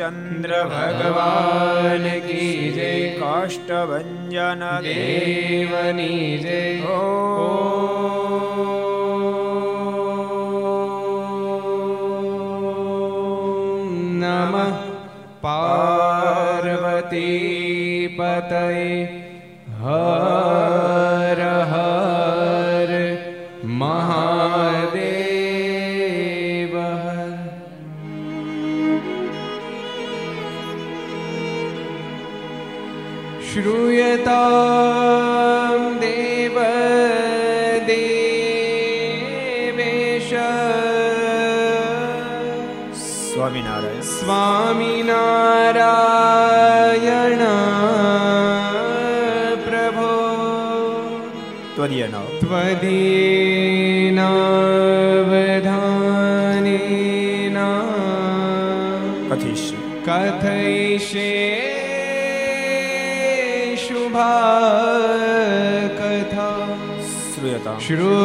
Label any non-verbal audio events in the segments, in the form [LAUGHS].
Ramchandra Şiru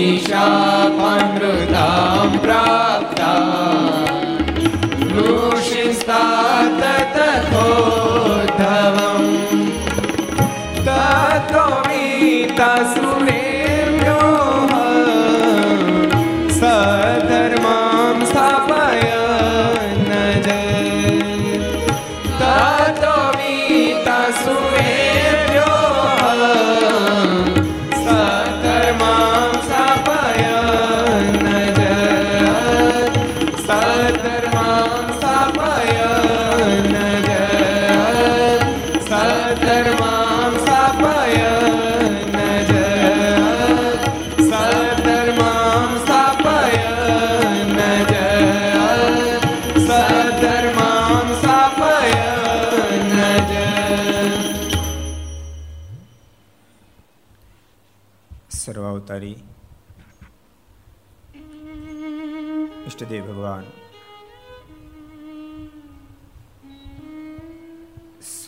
मुनिशापनृतां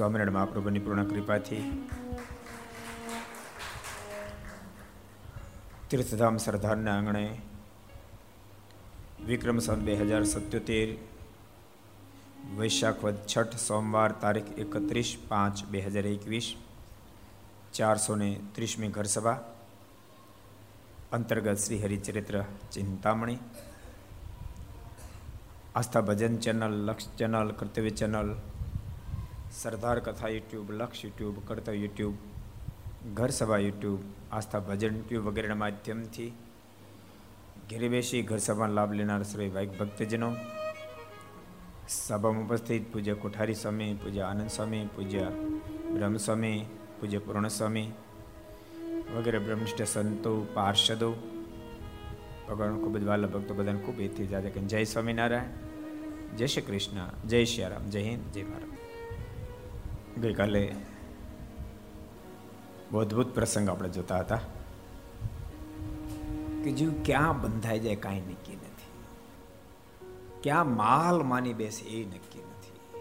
Swaminarayan મહાપ્રભુની પૂર્ણ કૃપાથી તીર્થધામ સરદારના આંગણે વિક્રમ સન બે હજાર સત્યોતેર, વૈશાખ વદ છઠ સોમવાર તારીખ એકત્રીસ પાંચ બે હજાર એકવીસ, ચારસો ને ત્રીસમી ઘરસભા, અંતર્ગત Shri Haricharitra Chintamani, Aastha Bhajan channel, Laksh channel, Kartavya channel Sardar Katha YouTube, Laksh YouTube, કર્તવ્ય યુટ્યુબ, ઘર સભા યુટ્યુબ, આસ્થા ભજન યુટ્યુબ વગેરેના માધ્યમથી ઘેરે બેસી ઘર સભાનો લાભ લેનાર શ્રી ભાઈ ભક્તજનો, સભામાં ઉપસ્થિત પૂજ્ય કોઠારી સ્વામી, પૂજ્ય આનંદ સ્વામી, પૂજ્ય બ્રહ્મ સ્વામી પૂજ્ય પૂર્ણ સ્વામી વગેરે બ્રહ્મનિષ્ઠ સંતો, પાર્ષદો, ભગવાન ખૂબ જ વાલા ભક્તો બધાને ખૂબ એથી જાજે જય સ્વામિનારાયણ, જય શ્રી કૃષ્ણ, જય શ્રી રામ, જય હિન્દ, જય ભારત. ગઈકાલે અદ્ભુત પ્રસંગ આપણે જોતા હતા કે જીવ ક્યાં બંધાઈ જાય કાંઈ નક્કી નથી. ક્યાં માલ માની બેસે એ નક્કી નથી.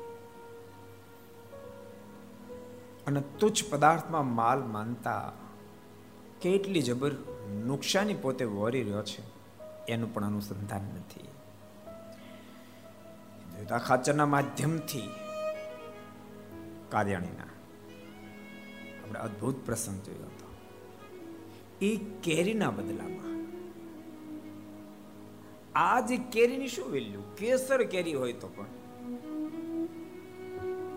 અને તુચ્છ પદાર્થમાં માલ માનતા કેટલી જબર નુકસાની પોતે વરી રહ્યો છે એનું પણ અનુસંધાન નથી. ખાચરના માધ્યમથી કાર્યાણીના. આપણે અદ્ભુત પ્રસંગ જોયો હતો. એ કેરીના બદલામાં. આ જે કેરીની શું વેલ્યુ? કેસર કેરી હોય તો પણ.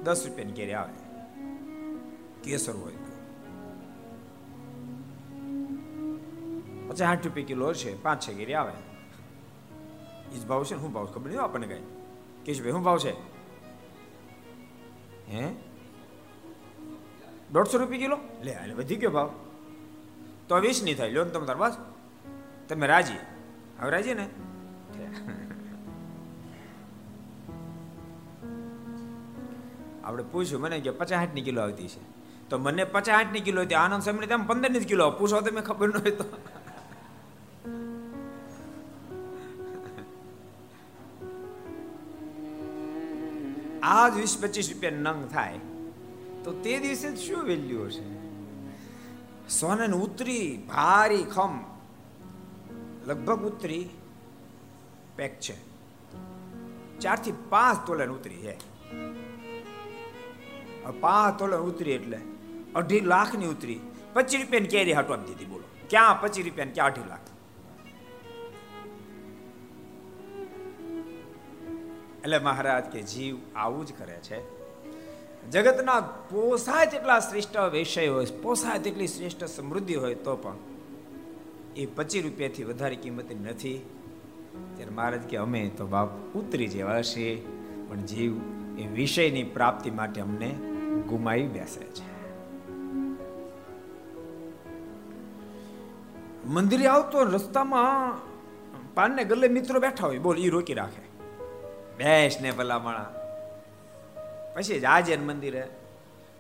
દસ રૂપિયાની કેરી આવે. કેસર હોય તો. પછી આઠ રૂપિયા કિલો છે, પાંચ, છ કેરી આવે. એ જ ભાવ છે શું ભાવ ખબર નહીં આપણને કઈ. કેશભાઈ, શું ભાવ છે? હે? દોઢસો રૂપિયા કિલો? લે એટલે વધી ગયો ભાવ. તો વીસ નહીં થાય. લો તમે તાર બસ તમે રાજી? હવે રાજી ને? [LAUGHS] આપણે પૂછ્યું, મને કે પચાસ આઠની કિલો આવતી છે. તો મને પચાસ આઠની કિલો હતી, આનંદ સમય તેમ પંદરની જ કિલો. પૂછો તમે, ખબર ન હોય તો. [LAUGHS] આ જ વીસ પચીસ રૂપિયા નંગ થાય. તો તે દિવસે શું વેલ્યુ હશે? સોને ઉતરી, ભારી, ખમ. લગભગ ઉતરી, પેક છે. ચારથી પાંચ તોલન ઉતરી છે પાંચ તોલન ઉતરી એટલે અઢી લાખની ઉતરી. પચીસ રૂપિયા કેરી હાટવા દીધી, બોલો. ક્યાં પચીસ રૂપિયા ક્યાં અઢી લાખ? એટલે મહારાજ કે જીવ આવું જ કરે છે. જગતના પોસાય તેટલા શ્રેષ્ઠ વિષય હોય પોસાય તેટલી શ્રેષ્ઠ સમૃદ્ધિ હોય તો પણ એ પચીસ રૂપિયાથી વધારે કિંમત નથી. ત્યારે મહારાજ કે, અમે તો બાપ ઉતરી જેવા છે, પણ જીવ એ વિષયની પ્રાપ્તિ માટે અમને ગુમાવી બેસે છે. મંદિરે આવતો રસ્તામાં પાનને ગલે મિત્રો બેઠા હોય, બોલ એ રોકી રાખે. બેસ ને ભલા માણા પછી જ આજે મંદિરે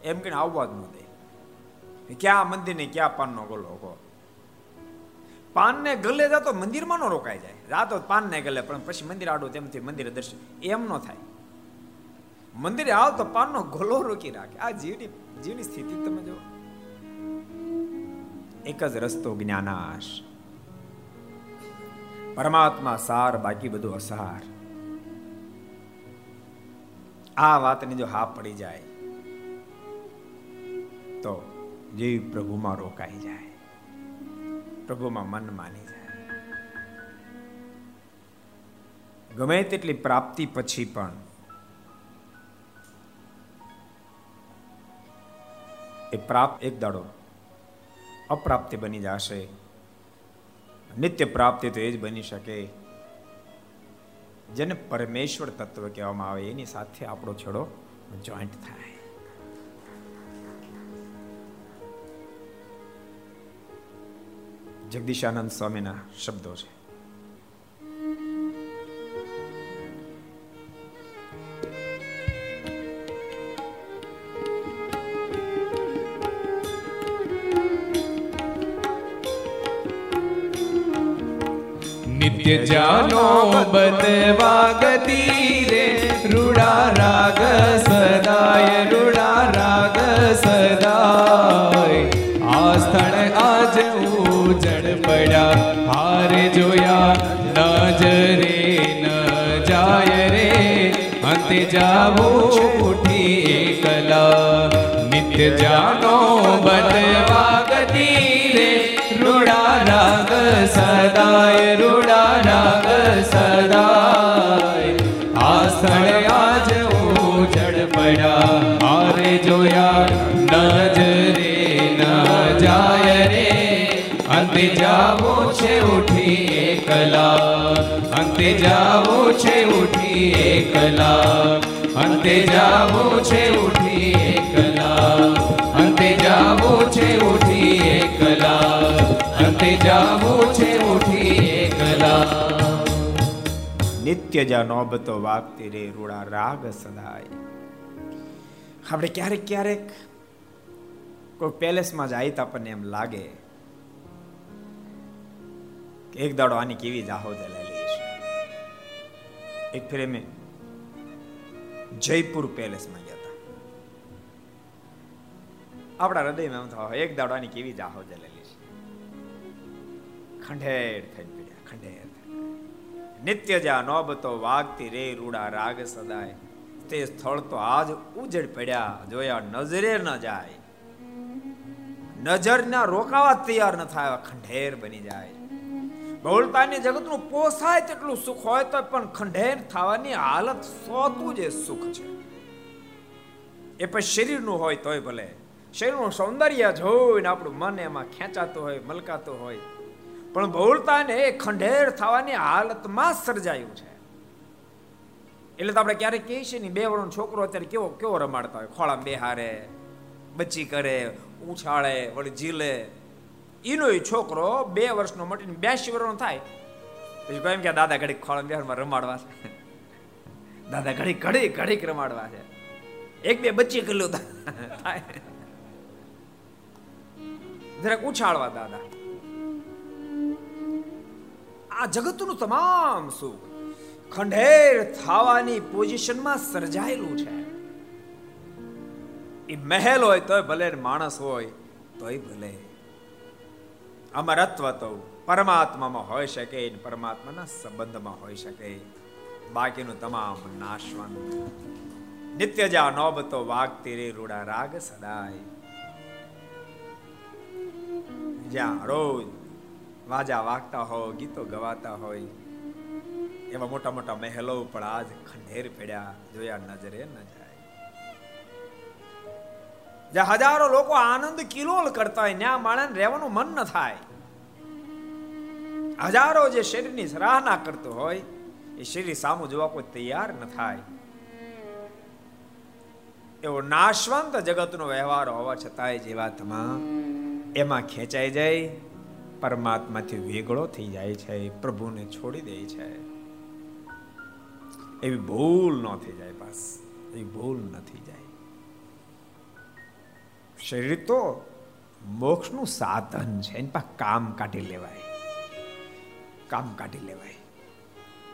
એમ કે આવવા જ ન દે. ક્યાં મંદિર ને ક્યાં પાનનો ગોલો કહો પાન ને ગલે જતો મંદિરમાં નો રોકાઈ જાય. જાતો પાન ને ગલે, પણ પછી મંદિર આડો તેમથી મંદિરે દર્શન. એમ ન થાય. મંદિરે આવ તો પાનનો ગોલો રોકી રાખે. આ જીવની જીવની સ્થિતિ તમે જો એક જ રસ્તો જ્ઞાનાશ. પરમાત્મા સાર, બાકી બધું અસાર. આ વાતની જો હા પડી જાય, તો જીવ પ્રભુમાં રોકાઈ જાય, પ્રભુમાં મન માની જાય. ગમે તેટલી પ્રાપ્તિ પછી પણ એ પ્રાપ્ત એક દાડો અપ્રાપ્તિ બની જશે. નિત્ય પ્રાપ્તિ તો એ જ બની શકે. જેને પરમેશ્વર તત્વ કહેવામાં આવે, એની સાથે આપણો છેડો જોઈન્ટ થાય. જગદીશાનંદ સ્વામીના શબ્દો છે. નિત્ય જાનો બદવા ગતિ રે રૂડા રાગ સદાય રૂડા રાગ સદાય આ સ્થળ આજ ઉજળ પડ્યા હારે જોયા નજરે ન જાય રે અંતે જાવું ઉઠી એકલા નિત્ય જાનો એકલા અંતે જાવો છે, ઉઠી એકલા અંતે જાવો છે, ઉઠી એકલા અંતે જાવો છે, ઉઠી એકલા નિત્ય જા નોબતો વાગતી રે, રૂડા રાગ સદાય. આપણે ક્યારેક ક્યારેક કોઈ પેલેસમાં જાય તો આપણને એમ લાગે એક દાડો આની કેવી જાહો દલાલી છે એક ફેરે મેં જયપુર પેલેસમાં ગયા હતા. આપણા હૃદયમાં એમ એક દાડાની કેવી જાહો જલેલી છે. ખંડેર થઈ પીડ્યા, ખંડેર નિત્ય જ્યાં નોબતો વાગતી રે, રૂડા રાગ સદાય. તે સ્થળ તો આજ ઉજળ પડ્યા, જોયા નજરે ન જાય. નજર ના રોકાવા તૈયાર ન થાય ખંડેર બની જાય. બહુળતાની જગતનું પોસાય તેટલું સુખ હોય તો પણ ખંડેર થવાની હાલત સોતું જે સુખ છે. એ પછી શરીરનું હોય તોય ભલે. શરીરનું સૌંદર્ય જોઈને આપણું મન એમાં ખેંચાતું હોય, મલકાતું હોય. પણ બહુળતાને ખંડેર થવાની હાલતમાં સર્જાયું છે. એટલે તો આપણે ક્યારેક કહીએ છીએ ને, બે વર્ષનો છોકરો અત્યારે કેવો કેવો રમાડતા હોય? ખોળા બેહારે બચ્ચી કરે, ઉછાળે વળી ઝીલે એનો એ છોકરો બે વર્ષનો મટીને બ્યાસી વર્ષનો થાય. પછી કોઈ એમ કે દાદા ઘડીક ખોળા બિહારમાં રમાડવા છે. દાદા ઘડીક ઘડીક ઘડીક રમાડવા છે. એક બે બચ્ચી કલ્યો થાય. જરાક ઉછાળવા દાદા. આ જગતનું તમામ સુખ ખંડેર થવાની પોઝિશનમાં સર્જાયેલું છે. એ મહેલ હોય તોય ભલે માણસ હોય તોય ભલે. અમરત્વ તો પરમાત્મામાં હોઈ શકે પરમાત્માના સંબંધમાં હોઈ શકે. બાકીનું તમામ નાશવંત. નિત્ય જા નોબતો વાગતી રે રૂડા રાગ સદાય. જ્યાં રોજ વાજા વાગતા હોય, ગીતો ગવાતા હોય, એવા મોટા મોટા મહેલો પણ આજ ખંડેર પડ્યા, જોયા નજરે ન જાય. જ્યાં હજારો લોકો આનંદ કિલોલ કરતા હોય ત્યાં માણસ રહેવાનું મન ન થાય. હજારો જે શરીરની સરાહના કરતો હોય, એ શરીર સામું જોવા કોઈ તૈયાર ન થાય. એવો નાશવંત જગતનો વ્યવહાર હોવા છતાંય જેવા તમામ એમાં ખેંચાઈ જાય, પરમાત્માથી વેગળો થઈ જાય છે, પ્રભુને છોડી દે છે. એવી ભૂલ ન થઈ જાય બસ, એવી ભૂલ નથી જાય. શરીર તો મોક્ષનું સાધન છે, એની પાસે કામ કાઢી લેવાય. કામ કાઢી લેવાય.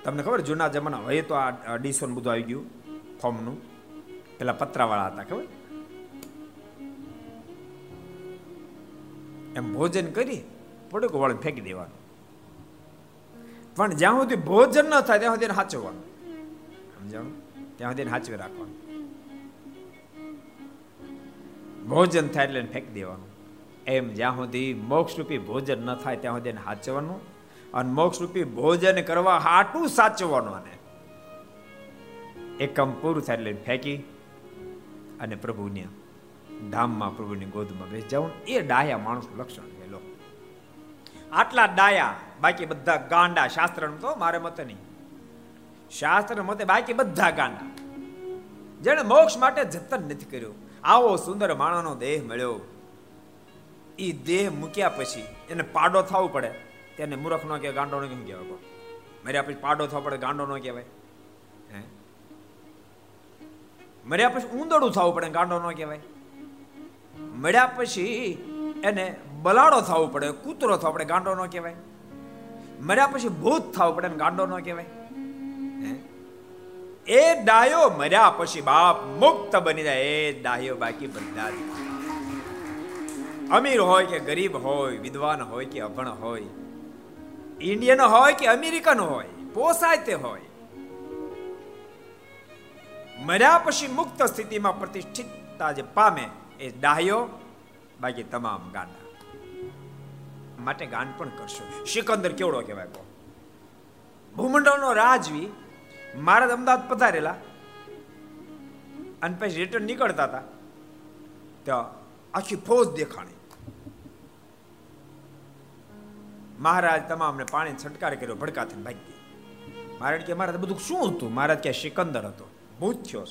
તમને ખબર જૂના જમાના હોય તો આ અડીસન બધું આવી ગયું, ફોર્મનું. પેલા પત્રાવાળા હતા, ખબર? એમ ભોજન કરી પડકો વળ ફેંકી દેવાનું. પણ જ્યાં સુધી ભોજન ન થાય, ત્યાં સુધી સાચવવાનું સમજાણું? ત્યાં સુધી સાચવી રાખવાનું. ભોજન થાય એટલે ફેંકી દેવાનું. એમ જ્યાં સુધી મોક્ષરૂપી ભોજન ન થાય, ત્યાં સુધી સાચવવાનું અને મોક્ષરૂપી ભોજન કરવા હાટું સાચવવાનું અને. એકમ પૂરું થાય એટલે ફેંકી અને પ્રભુને ધામમાં પ્રભુની ગોદમાં બેસી એ ડાયા માણસનું લક્ષણ છે આટલા ડાયા, બાકી બધા ગાંડા શાસ્ત્ર તો મારે મતે નહીં. શાસ્ત્ર મતે બાકી બધા ગાંડા. જેણે મોક્ષ માટે જતન નથી કર્યું. આવો સુંદર માણસનો દેહ મળ્યો. એ દેહ મૂક્યા પછી એને પાડો થવું પડે. તેને મૂર્ખ નો કે ગાંડો નો કેમ કહેવાય મર્યા પછી પાડો થવો પડે, ગાંડો નો કહેવાય. હે? મર્યા પછી ઊંદડું થવું પડે, ગાંડો નો કહેવાય. મળ્યા પછી એને બલાડો થવું પડે, કૂતરો થવો પડે, ગાંડો નો કહેવાય. મર્યા પછી ભૂત થવું પડે ગાંડો નો કહેવાય. એ ડાયો મર્યા પછી બાપ મુક્ત બની જાય, એ ડાયો બાકી બધા અમીર હોય કે ગરીબ હોય, વિદ્વાન હોય કે અભણ હોય ઇન્ડિયન હોય કે અમેરિકન હોય, પોસાય તે હોય. મર્યા પછી મુક્ત સ્થિતિમાં પ્રતિષ્ઠિતતા જે પામે એ ડાહ્યો બાકી તમામ ગાંડા. માટે ગાન પણ કરશો. સિકંદર કેવડો કહેવાય કહો. ભૂમંડળનો રાજવી મહારાજ અમદાવાદ પધારેલા અને પછી રિટર્ન નીકળતા હતા. તો આખી ફોજ દેખાણી. મહારાજ તમામને પાણી છંટકાર કર્યો ભડકાથી ભાગી મહારાજ કે મહારાજ બધું શું હતું? મહારાજ કે સિકંદર હતો. ભૂત થયો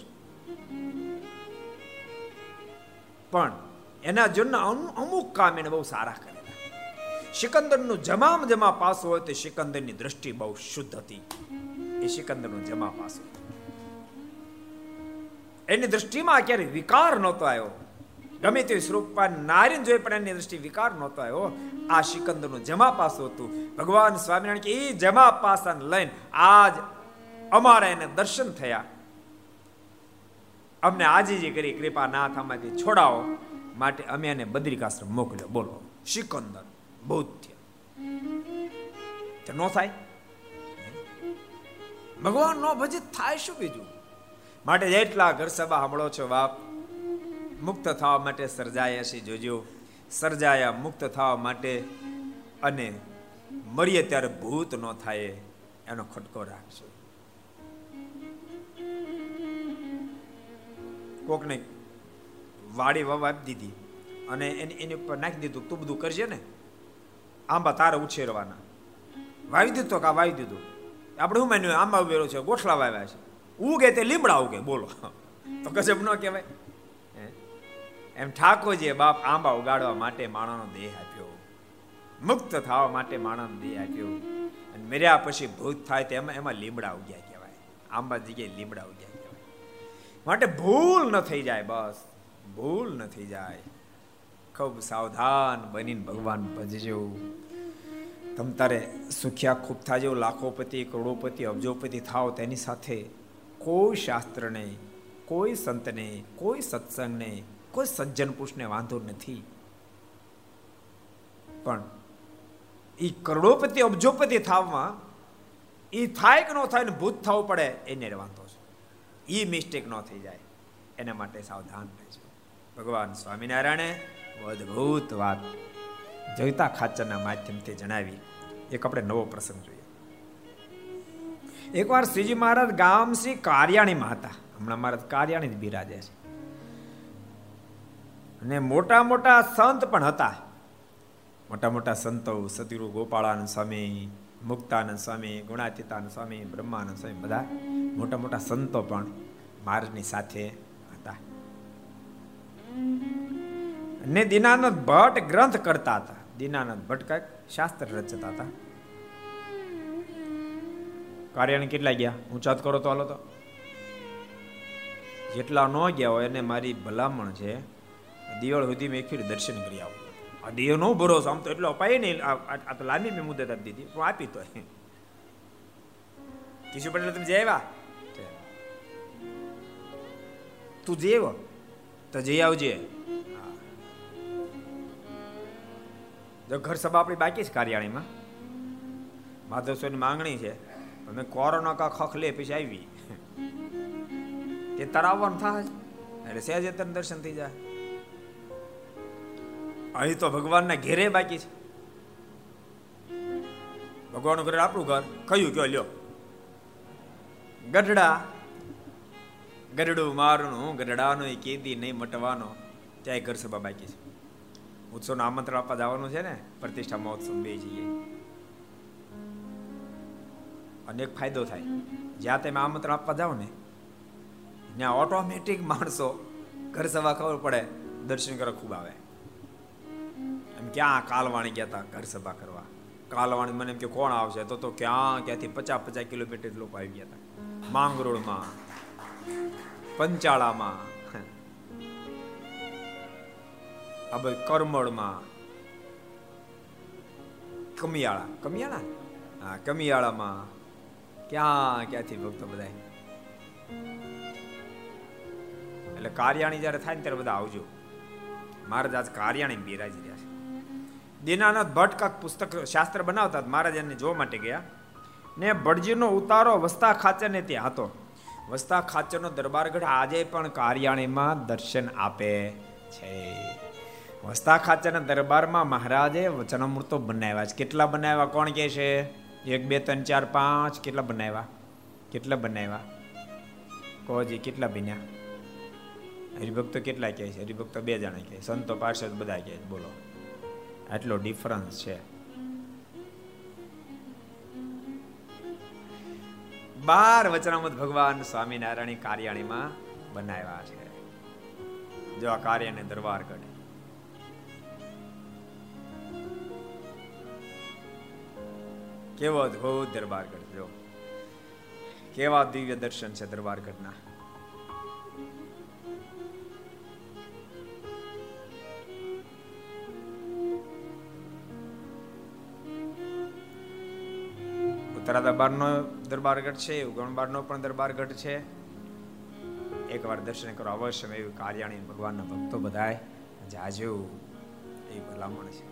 પણ એના જન્મ અમુક કામ એને બહુ સારા કરેલા. સિકંદરનું જમામ જમા પાસો હોય તો સિકંદરની દ્રષ્ટિ બહુ શુદ્ધ હતી. એ સિકંદરનું જમા પાસો. એની દ્રષ્ટિમાં ક્યારે વિકાર નહોતો આવ્યો. ગમે તે સ્વરૂપમાં નારીને જોઈ પણ એની દ્રષ્ટિ વિકાર નહોતો આવ્યો. આ સિકંદરનું જમા પાસું હતું. ભગવાન સ્વામિનારાયણ કે એ જમા પાસાને લઈને આજ અમારા એને દર્શન થયા. અમને આજીજી કરી કૃપા નાથ આમાંથી છોડાવો માટે અમે એને બદ્રિકાશ્રમ મોકલ્યો. બોલો, સિકંદર, બૌદ્ધ. નો થાય? ભગવાન નો ભજિત થાય શું બીજું? માટે જેટલા ઘર સભા સાંભળો છો બાપ મુક્ત થવા માટે સર્જાયા છે જોજો. સર્જાયા મુક્ત થવા માટે અને મરીએ ત્યારે ભૂત ન થાય એનો ખટકો રાખજો. કોકને વાડી વાવ આપી દીધી અને એની એની ઉપર નાખી દીધું, તું બધું કરજે ને. આંબા તારે ઉછેરવાના. વાવી દીધું કા વાવી દીધું? આપણે શું માન્યું? આંબા ઉભેરો છે, ગોઠલા વાવ્યા છે. ઉગે તે લીમડા ઉગે, બોલો. તો કશબ ન કહેવાય. એમ ઠાકોરજીએ બાપ આંબા ઉગાડવા માટે માણાનો દેહ આપ્યો. મુક્ત થવા માટે માણાનો દેહ આપ્યો. અને મર્યા પછી ભૂત થાય તો એમાં એમાં લીમડા ઉગ્યા કહેવાય. આંબા જગ્યાએ લીમડા ઉગ્યા કહેવાય. માટે ભૂલ ન થઈ જાય બસ. ભૂલ ન થઈ જાય. ખૂબ સાવધાન બનીને ભગવાન ભજજો તમ તારે સુખ્યા ખૂબ થાજો લાખોપતિ, કરોડોપતિ, અબજોપતિ થાવ તેની સાથે કોઈ શાસ્ત્રને કોઈ સંતને કોઈ સત્સંગને કોઈ સજ્જન પુરુષને વાંધો નથી. પણ એ કરોડોપતિ, અબજોપતિ થાવમાં એ થાય કે ન થાય ને ભૂત થવું પડે, એને વાંધો છે. એ મિસ્ટેક ન થઈ જાય. એના માટે સાવધાન રહેજો. ભગવાન સ્વામિનારાયણે અદ્ભુત વાત જયતા ખાચરના માધ્યમથી જણાવી. એક આપણે નવો પ્રસંગ જોઈએ. એકવાર શ્રીજી મહારાજ ગામ શ્રી કાર્યાણીમાં હતા. હમણાં મહારાજ કાર્યાણી બિરાજે છે. અને મોટા મોટા સંત પણ હતા. મોટા મોટા સંતો સતીરુ ગોપાળાનંદ સ્વામી, મુક્તાનંદ સ્વામી, ગુણાતીતાનંદ સ્વામી, બ્રહ્માનંદ સ્વામી બધા મોટા મોટા સંતો પણ મહારાજની સાથે હતા. ને દીનાનંદ ભટ્ટ ગ્રંથ કરતા હતા. દીનાનંદ ભટ્ટ કંઈક શાસ્ત્ર રચતા હતા. કાર્યાણી કેટલા ગયા? ઊંચાત કરો તો હાલો તો. જેટલા ન ગયા હોય એને મારી ભલામણ છે દિવાળ સુધી મેં ખીર દર્શન કરી આવું આ દિયો નો ભરોસો, આમ તો એટલો અપાય નહીં, આ તો લાંબી મેં મુદત આપી દીધી. પણ આપી તો. કિશોર પટેલ, તમે જઈ આવ્યા? તું જેવ તો જઈ આવજે. જો ઘર સભા આપણી બાકી છે કાર્યાણીમાં માધવસ્વની માંગણી છે. અમે કોરોના કા ખખ લે પછી આવી. તે તરાવવાનું થાય. એટલે સહેજ દર્શન થઈ જાય. અહીં તો ભગવાનના ઘેરે બાકી છે. ભગવાનનું ઘર આપણું ઘર. કયું કયો લ્યો? ગઢડા. ગઢડું મારનું ગઢડાનો એ કેદી નહીં મટવાનો. ત્યાં ઘર સભા બાકી છે. ઉત્સવનું આમંત્રણ આપવા જવાનું છે ને, પ્રતિષ્ઠા મહોત્સવ બે જઈએ. અને એક ફાયદો થાય. જ્યાં તમે આમંત્રણ આપવા જાઓ ને, ત્યાં ઓટોમેટિક માણસો ઘર સભા ખબર પડે, દર્શન કરવા ખૂબ આવે. ક્યાં કાલવાણી ગયા હતા ઘર સભા કરવા? કાલવાણી મને એમ કે, કોણ આવશે? તો તો ક્યાં, ક્યાંથી પચાસ પચાસ કિલોમીટર લોકો આવી ગયા હતા માંગરોળમાં, પંચાળામાં, આ બધું કરમળમાં, કમિયાળા કમિયાળા? હા, કમિયાળામાં ક્યાં, ક્યાંથી ભક્તો બધા એટલે કાર્યાણી જ્યારે થાય ને ત્યારે બધા આવજો. મહારાજ આજ કાર્યાણી બિરાજી રહ્યા છે. દીનાનાથ ભટ્ટ કાક પુસ્તક શાસ્ત્ર બનાવતા મહારાજ એને જોવા માટે ગયા. ને ભટજીનો ઉતારો વસ્તા ખાચરને ત્યાં હતો. વસ્તા ખાચરનો દરબારગઢ આજે પણ કાર્યાણીમાં દર્શન આપે છે. વસ્તા ખાચરના દરબારમાં મહારાજે વચનામૃતો બનાવ્યા છે. કેટલા બનાવ્યા, કોણ કહે છે? એક, બે, ત્રણ, ચાર, પાંચ, કેટલા બનાવ્યા? કેટલા બનાવ્યા? કોજી કેટલા બન્યા? હરિભક્તો કેટલા કહે છે? હરિભક્તો બે જણા કહે સંતો, પાર્ષદ બધા કહે બોલો. આટલો ડિફરન્સ છે. બાર વચનામૃત ભગવાન સ્વામિનારાયણ કાર્યાણીમાં બનાવ્યા છે. જો આ કાર્યને દરબાર ગઢ કેવો અદભુત દરબારગઢ જો. કેવા દિવ્ય દર્શન છે દરબારગઢના ઉત્તરા દરબારનો દરબારગઢ છે ગણબારનો પણ દરબારગઢ છે. એકવાર દર્શન કરો, અવશ્ય એવી કાર્યાણી ભગવાનના ભક્તો બધાય. જાજો એ ભલામણ છે.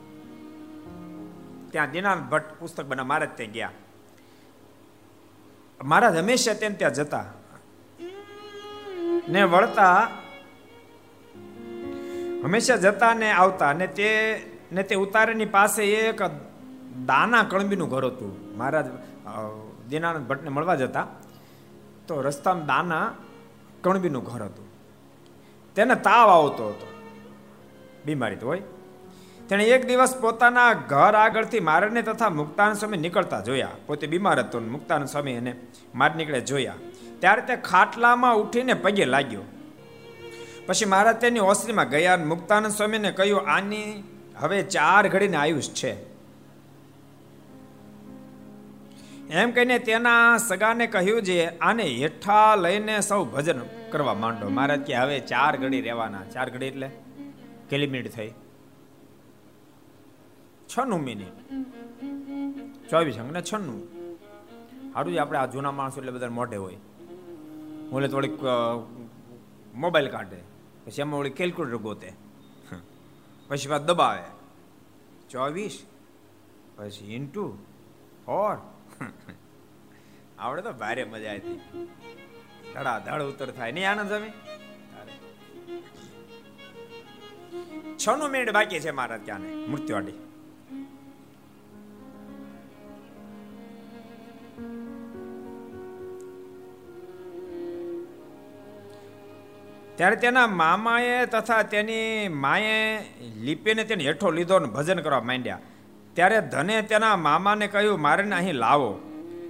ત્યાં દિનાનંદ ભટ્ટ પુસ્તક બના મહારાજ ત્યાં ગયા. મહારાજ હંમેશા તેમ ત્યાં જતા. ને વળતા, હંમેશા જતા ને આવતા. ને તે ને તે ઉતારેની પાસે એક દાના કણબીનું ઘર હતું. મહારાજ દિનાનંદ ભટ્ટને મળવા જતા, તો રસ્તામાં દાના કણબીનું ઘર હતું. તેને તાવ આવતો હતો. બીમારી તો હોય. તેણે એક દિવસ પોતાના ઘર આગળથી મારને તથા મુક્તાન સ્વામી નીકળતા જોયા. પોતે બીમાર હતો મુક્તાન સ્વામી એને માર નીકળે જોયા. ત્યારે તે ખાટલામાં ઉઠીને પગે લાગ્યો. પછી મહારાજ તેની ઓસરીમાં ગયા મુક્તાનંદ સ્વામીને કહ્યું, આની હવે ચાર ઘડીને આયુષ છે. એમ કહીને તેના સગાને કહ્યું છે આને હેઠા લઈને સૌ ભજન કરવા માંડો. મહારાજ કે, હવે ચાર ઘડી રહેવાના. ચાર ઘડી એટલે કેટલી મિનિટ થઈ. છન્નું મિનિટ. ચોવીસ અંક ને છન્નું. સારું આપણે આ જૂના માણસો એટલે બધા મોઢે હોય. ઓલે થોડીક મોબાઈલ કાઢે. પછી એમાં ઓલી કેલ્ક્યુલેટર ગોતે. પછી વાત દબાવે. ચોવીસ. પછી ઇન્ટુ ફોર. [LAUGHS] આવડે તો ભારે મજા આવી ધડા ધડ ઉતર થાય. નહીં આનંદ છ નું મિનિટ બાકી છે મારા ત્યાં મૃત્યુવાડી ત્યારે તેના મામાએ તથા તેની માએ લીપીને તેને હેઠો લીધો અને ભજન કરવા માંડ્યા. ત્યારે ધને તેના મામાને કહ્યું, મારેને અહીં લાવો.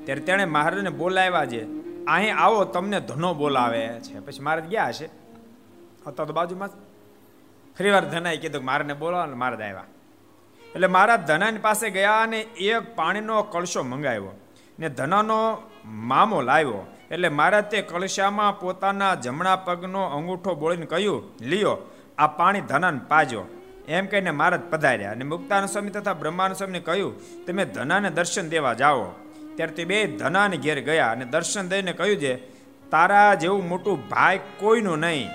ત્યારે તેણે મહારાજને બોલાવ્યા છે, અહીં આવો, તમને ધનો બોલાવે છે. પછી મહારાજ ગયા હશે. હતા તો બાજુમાં ફરી વાર ધનાએ કીધું મારને બોલાવો ને મહારાજ આવ્યા. એટલે મહારાજ ધનાની પાસે ગયા અને એક પાણીનો કળશો મંગાવ્યો ને ધનાનો મામો લાવ્યો. એટલે મહારાજ તે કળશામાં પોતાના જમણા પગનો અંગૂઠો બોળીને કહ્યું, લિયો, આ પાણી ધનાને પાજો. એમ કહીને મહારાજ પધાર્યા અને મુક્તાન સ્વામી તથા બ્રહ્માન સ્વામીને કહ્યું, તમે ધનાને દર્શન દેવા જાઓ. ત્યારે તે બે ધનાને ઘેર ગયા અને દર્શન દઈને કહ્યું છે, તારા જેવું મોટું ભાઈ કોઈનું નહીં.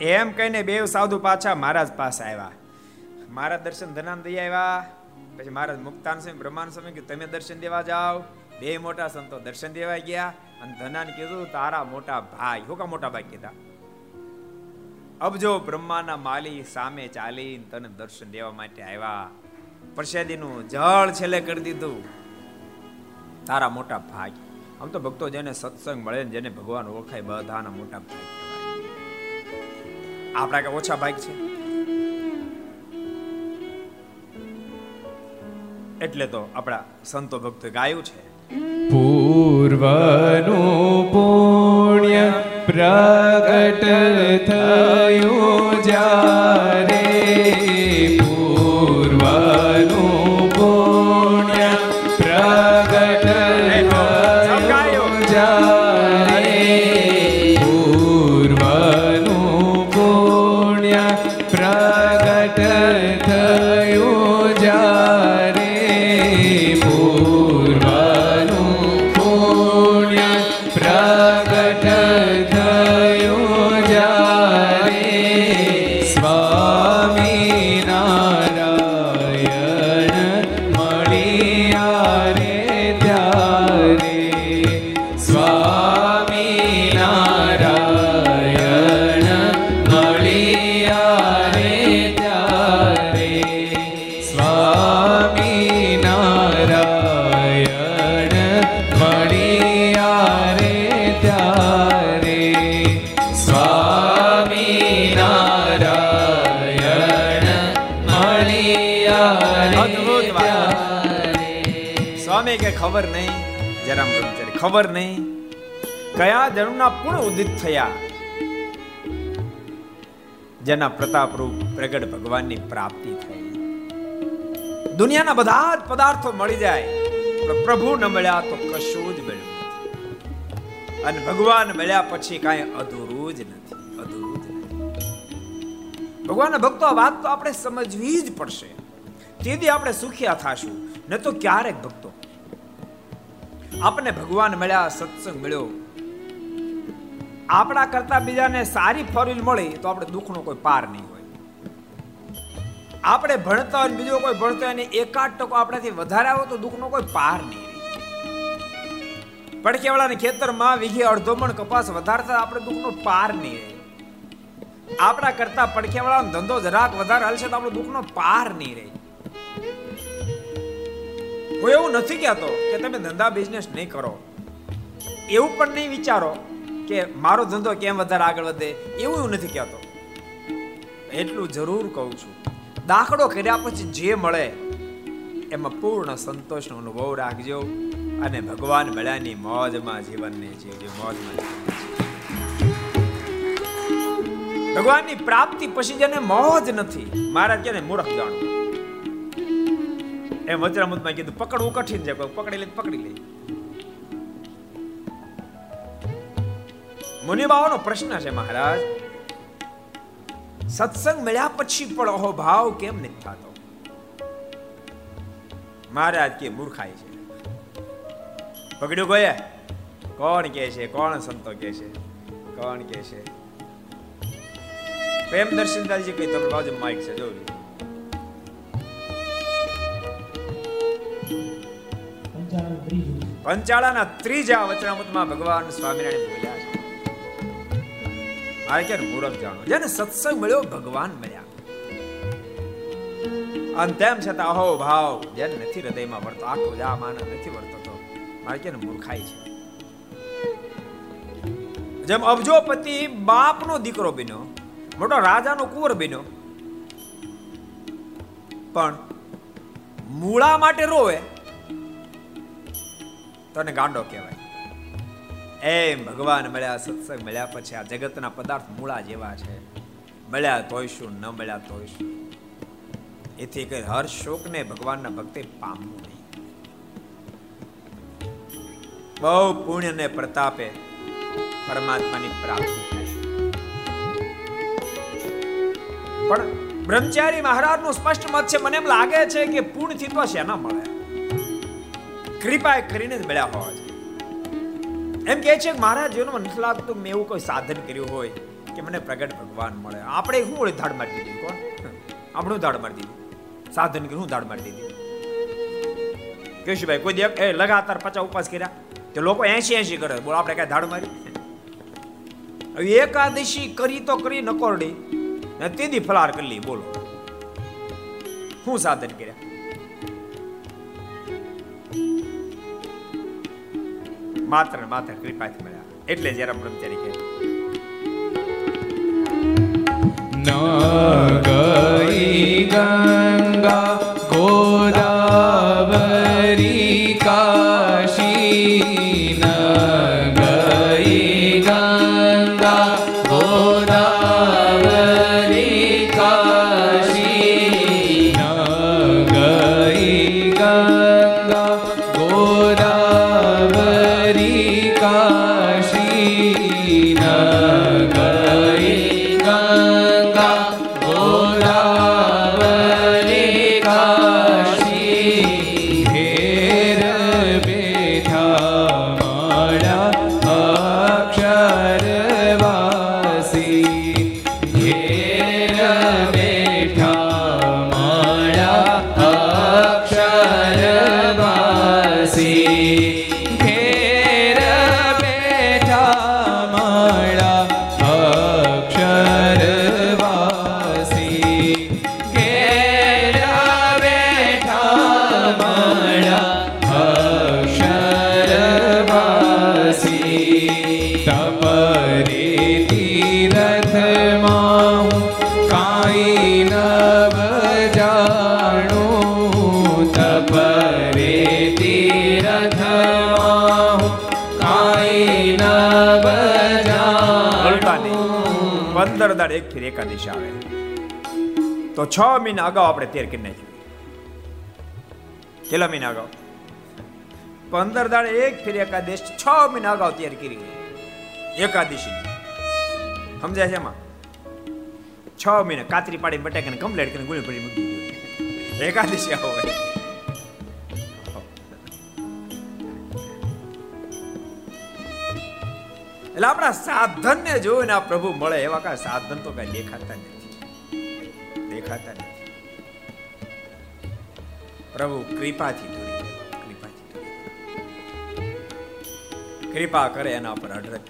એમ કહીને બે સાધુ પાછા મહારાજ પાસે આવ્યા. મહારાજ દર્શન ધનાન દઈ આવ્યા. પછી મહારાજ મુક્તાન સ્વામી બ્રહ્માન સ્વામી કે, તમે દર્શન દેવા જાઓ. બે મોટા સંતો દર્શન દેવા ગયા અને ધનાને કીધું, તારા મોટા ભાઈ. હું કા મોટા ભાઈ કીધા? અબજો બ્રહ્માના માલી સામે ચાલી તને દર્શન દેવા માટે આવ્યા. પ્રસાદીનું જળ છેલ્લે કરી દીધું. તારા મોટા ભાગ. આમ તો ભક્તો જેને સત્સંગ મળે ને જેને ભગવાન ઓળખાય, બધાના મોટા ભાગ આપણા કે ઓછા ભાગ છે? એટલે તો આપણા સંતો ભક્તો ગાયું છે. પૂર્વનું પુણ્ય પ્રગટ થયું જ્યારે ખબર નહીં. કયા જન્મના પૂર્ણ ઉદિત થયા? જેના પ્રતાપ રૂપ પ્રગટ ભગવાનની પ્રાપ્તિ થઈ. દુનિયાના બધા જ પદાર્થો મળી જાય પ્રભુ ન મળ્યા તો કશું જ મળ્યું અને ભગવાન મળ્યા પછી કાંઈ અધૂરું જ નથી, અધૂરું જ નથી. ભગવાનના ભક્તો આ વાત તો આપણે સમજવી જ પડશે. તેથી આપણે સુખિયા થાશું. ન તો ક્યારેક ભક્તો આપણને ભગવાન મળ્યા, સત્સંગ મળ્યો. આપણા કરતા બીજાને સારી ફોર મળી તો આપણે દુઃખનો કોઈ પાર નહીં હોય. આપણે ભણતા હોય બીજો કોઈ ભણતો હોય એકાદ ટકો આપણાથી વધારે આવો તો દુઃખનો કોઈ પાર નહીં પડકેવાળાને ખેતરમાં વીઘે અડધો મણ કપાસ વધારતા આપણે દુઃખનો પાર નહીં રહે. આપણા કરતા પડખેવાળાનો ધંધો જરાક વધારે હાલશે તો આપણો દુઃખનો પાર નહીં રહે. હું એવું નથી કહેતો કે તમે ધંધા બિઝનેસ નહીં કરો. એવું પણ નહીં વિચારો કે મારો ધંધો કેમ વધારે આગળ વધે, એવું હું નથી કહેતો. એટલું જરૂર કહું છું. દાખલો કર્યા પછી જે મળે, એમાં પૂર્ણ સંતોષનો અનુભવ રાખજો અને ભગવાન મળ્યાની મોજમાં જીવનને જીવજો, મોજમાં ભગવાનની પ્રાપ્તિ પછી જેને મોજ નથી, મારા કે મૂર્ખ જાણો એમ વજરામૃતમાં કીધું, પકડવું કઠિન છે પકડી લે પકડી લે. મુનિબાઓનો પ્રશ્ન છે, મહારાજ. સત્સંગ મળ્યા પછી પણ અહોભાવ કેમ નથી થતો? મહારાજ કે મૂર્ખાય છે. પકડ્યું કોઈ કોણ કે છે? કોણ સંતો કે છે? કોણ કે છે? પ્રેમ દર્શનદાલજી કઈ તમે બાજુ માઇક છે જોયું પંચાળાના ત્રીજા વચનામૃતમાં ભગવાન સ્વામિનારાયણ બોલ્યા છે. મારે કે મૂરખ જાણો? જેને સત્સંગ મળ્યો, ભગવાન મળ્યા. અને તેમ છતાં અહો ભાવ, જેને નથી હૃદયમાં વર્તો આખો જા માનવ નથી વર્તતો મારે કે મૂર્ખાઈ છે? જેમ અબજોપતિ બાપનો દીકરો બન્યો, મોટો રાજાનો કુંવર બન્યો, પણ મૂળા માટે રોવે, તને ગાંડો કહેવાય. એમ ભગવાન મળ્યા, સત્સંગ મળ્યા પછી આ જગતના પદાર્થ મૂળા જેવા છે. મળ્યા તોય શું ન મળ્યા તોય શું એથી કઈ હર શોકને ભગવાનના ભક્તે પામવું નહીં. બહુ પુણ્ય ને પ્રતાપે પરમાત્માની પ્રાપ્તિ થાય. પણ બ્રહ્મચારી મહારાજનું સ્પષ્ટ મત છે. મને એમ લાગે છે કે પૂર્ણથી તો શેના મળે. કૃપા કરીને જ મળ્યા હોવા જોઈએ એમ કે છે કે મારા જીવનમાં નથી લાગતું મેં એવું કોઈ સાધન કર્યું હોય કે મને પ્રગટ ભગવાન મળે. આપણે શું ઓળી ધાડ મારી દીધી, કોણ? આપણું ધાડ મારી દીધી? સાધન કર્યું હું ધાડ મારી દીધી? કેશુભાઈ, કોઈ દેખ એ લગાતાર પચાસ ઉપવાસ કર્યા. તો લોકો એસી એસી કરે. બોલો, આપણે કઈ ધાડ મારી? એકાદશી કરી તો કરી નકોરડી. ને તેદી ફલાર કરી બોલો. શું સાધન કર્યા? માત્ર માત્ર કૃપાથી મળ્યા. એટલે જયારે બ્રહ્મચારી કહે ન ગઈ ગંગા, ગોદાવરી કાશી દાડ એક ફેર એકાદશી આવે તો છ મહિના અગાઉ આપણે તેર કરી નાખ્યું. કેટલા મહિના અગાઉ? પંદર દાડ એક ફેર એકાદશ, છ મહિના અગાઉ તૈયાર કરી એકાદશી. સમજાય છે એમાં? છ મહિના, કાતરી પાડી બટાકાને કમ્પ્લેટ કરીને ગુણી પડી મૂકી દીધું. એકાદશી આવો. એટલે આપણા સાધનને જોઈને આ પ્રભુ મળે, એવા કાંઈ સાધન તો કઈ દેખાતા નથી. દેખાતા નથી. પ્રભુ કૃપાથી કૃપાથી કૃપા કરે એના પર અઢળક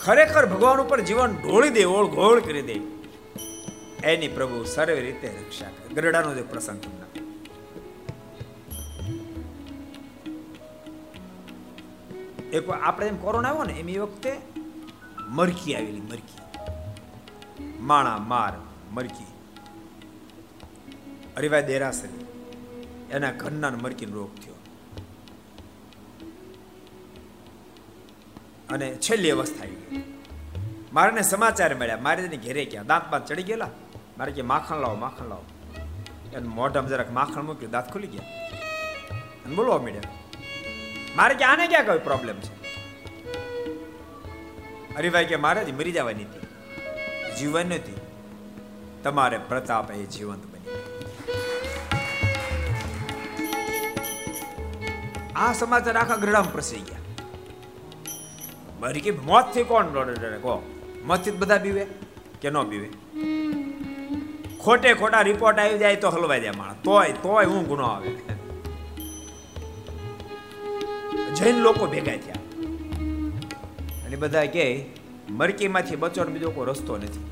ખરેખર ભગવાન ઉપર જીવન ઢોળી દે ઓળ ઘોળ કરી દે. એની પ્રભુ સર્વ રીતે રક્ષા કરે. ગરડાનો જે પ્રસંગ એક આપણે એમ કોરોના આવ્યો ને, એમ એ વખતે મરકી આવેલી મરકી માણા, માર મરકી હરિભાઈ દેરાસરી. એના ઘરના મરકીનો રોગ થયો. અને છેલ્લી અવસ્થા આવી ગઈ. મારાને સમાચાર મળ્યા. મારે તેને ઘેરે ગયા. દાંત બાંત ચડી ગયેલા? મારે કે, માખણ લાવો માખણ લાવો. એને મોઢામાં જરાક માખણ મૂક્યું, દાંત ખુલી ગયા. અને બોલવા મળ્યા. મારે કે આને ક્યાં કોઈ પ્રોબ્લેમ છે? હરિભાઈ કે મારે જ મરી જવાની હતી. જીવન નથી. તમારે પ્રતાપ એ જીવંત બની આ સમાચાર આખા ગ્રડામાં પ્રસરી ગયા. મારી કે મોતથી કોણ ડરે કહો. મોતથી બધા બીવે કે ન બીવે? ખોટે ખોટા રિપોર્ટ આવી જાય તો હલવાઈ જાય માણસ. તોય તોય હું ગુનો આવે. જૈન લોકો ભેગા થયા. અને બધા કે, મરકીમાંથી બચવાનો બીજો કોઈ રસ્તો નથી.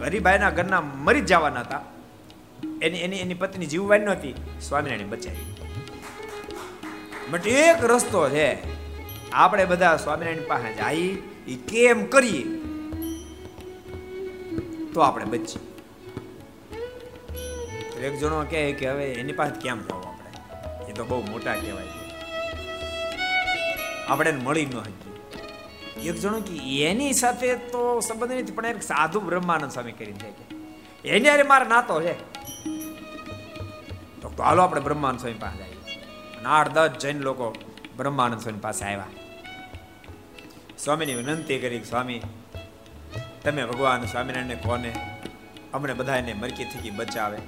હરિભાઈના ઘરના મરી જ જવાના હતા. એની એની એની પત્ની જીવવાની નહોતી સ્વામિનારાયણ બચાવી. બટ એક રસ્તો છે. આપણે બધા સ્વામિનારાયણ પાસે જઈ એ કેમ કરીએ? તો આપણે બચીએ. એક જણો કહે કે, હવે એની પાસે કેમ જવું આપણે? એ તો બહુ મોટા કહેવાય આપણે મળી ન હતી એક જણો કે એની સાથે તો સંબંધ નથી, પણ એક સાધુ બ્રહ્માનંદ સ્વામી કરીને છે કે. એની અરે મારા નાતો છે. તો હાલો આપણે બ્રહ્માનંદ સ્વામી પાસે જઈએ અને આઠ દસ જૈન લોકો બ્રહ્માનંદ સ્વામી પાસે આવ્યા. સ્વામીની વિનંતી કરી સ્વામી, તમે ભગવાન સ્વામિનારાયણને કોને? અમને બધાને મરકી થકી બચાવે.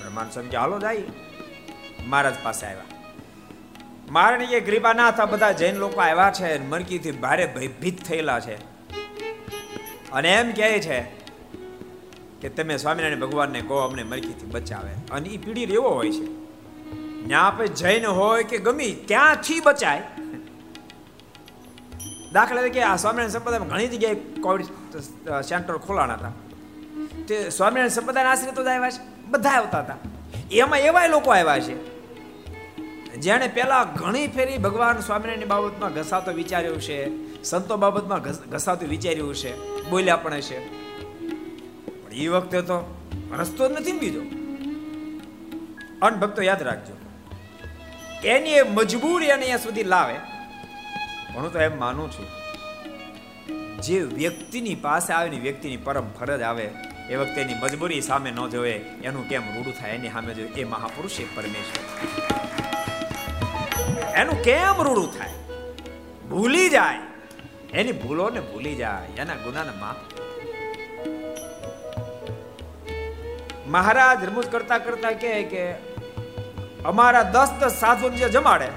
બ્રહ્માનંદ સ્વામી હાલો, જાય. મહારાજ પાસે આવ્યા. મારણી એ કૃપા ના હતા બધા જૈન લોકો આવ્યા છે મરકીથી ભારે ભયભીત થયેલા છે. અને એમ કહે છે કે તમે સ્વામિનારાયણ ભગવાનને કહો, અમને મરકીથી બચાવે. અને એ પીડી એવો હોય છે. ત્યાં આપણે જૈન હોય કે ગમી ક્યાંથી બચાય. દાખલા તરીકે આ સ્વામિનારાયણ સંપ્રદાયમાં ઘણી જગ્યાએ કોવિડ સેન્ટર ખોલાણા હતા. તે સ્વામિનારાયણ સંપ્રદાયના આશ્રિતો જ આવ્યા છે. બધા આવતા હતા. એમાં એવા લોકો આવ્યા છે. જેણે પહેલા ઘણી ફેરી ભગવાન સ્વામિનારાયણની બાબતમાં ઘસાતો વિચાર્યું છે, સંતો બાબતમાં ઘસાતું વિચાર્યું છે, બોલ્યા પણ છે. પણ એ વખતે તો રસ્તો જ નથી બીજો. અન ભક્તો યાદ રાખજો, એની એ મજબૂરી અને અહીંયા સુધી લાવે. હું તો એમ માનું છું, જે વ્યક્તિની પાસે આવે ને વ્યક્તિની પરમ ફરજ આવે, એ વખતે એની મજબૂરી સામે ન જોવે, એનું કેમ રૂડું થાય, એની સામે જોવે, એ મહાપુરુષ એ પરમેશ્વર. એનું કેમ રૂડું થાય? ભૂલી જાય. એની ભૂલોને ભૂલી જાય. એના ગુનાને માફ મહારાજ રમૂજ કરતા કરતા કહે કે, અમારા દસ દસ સાધુ જે જમાડે,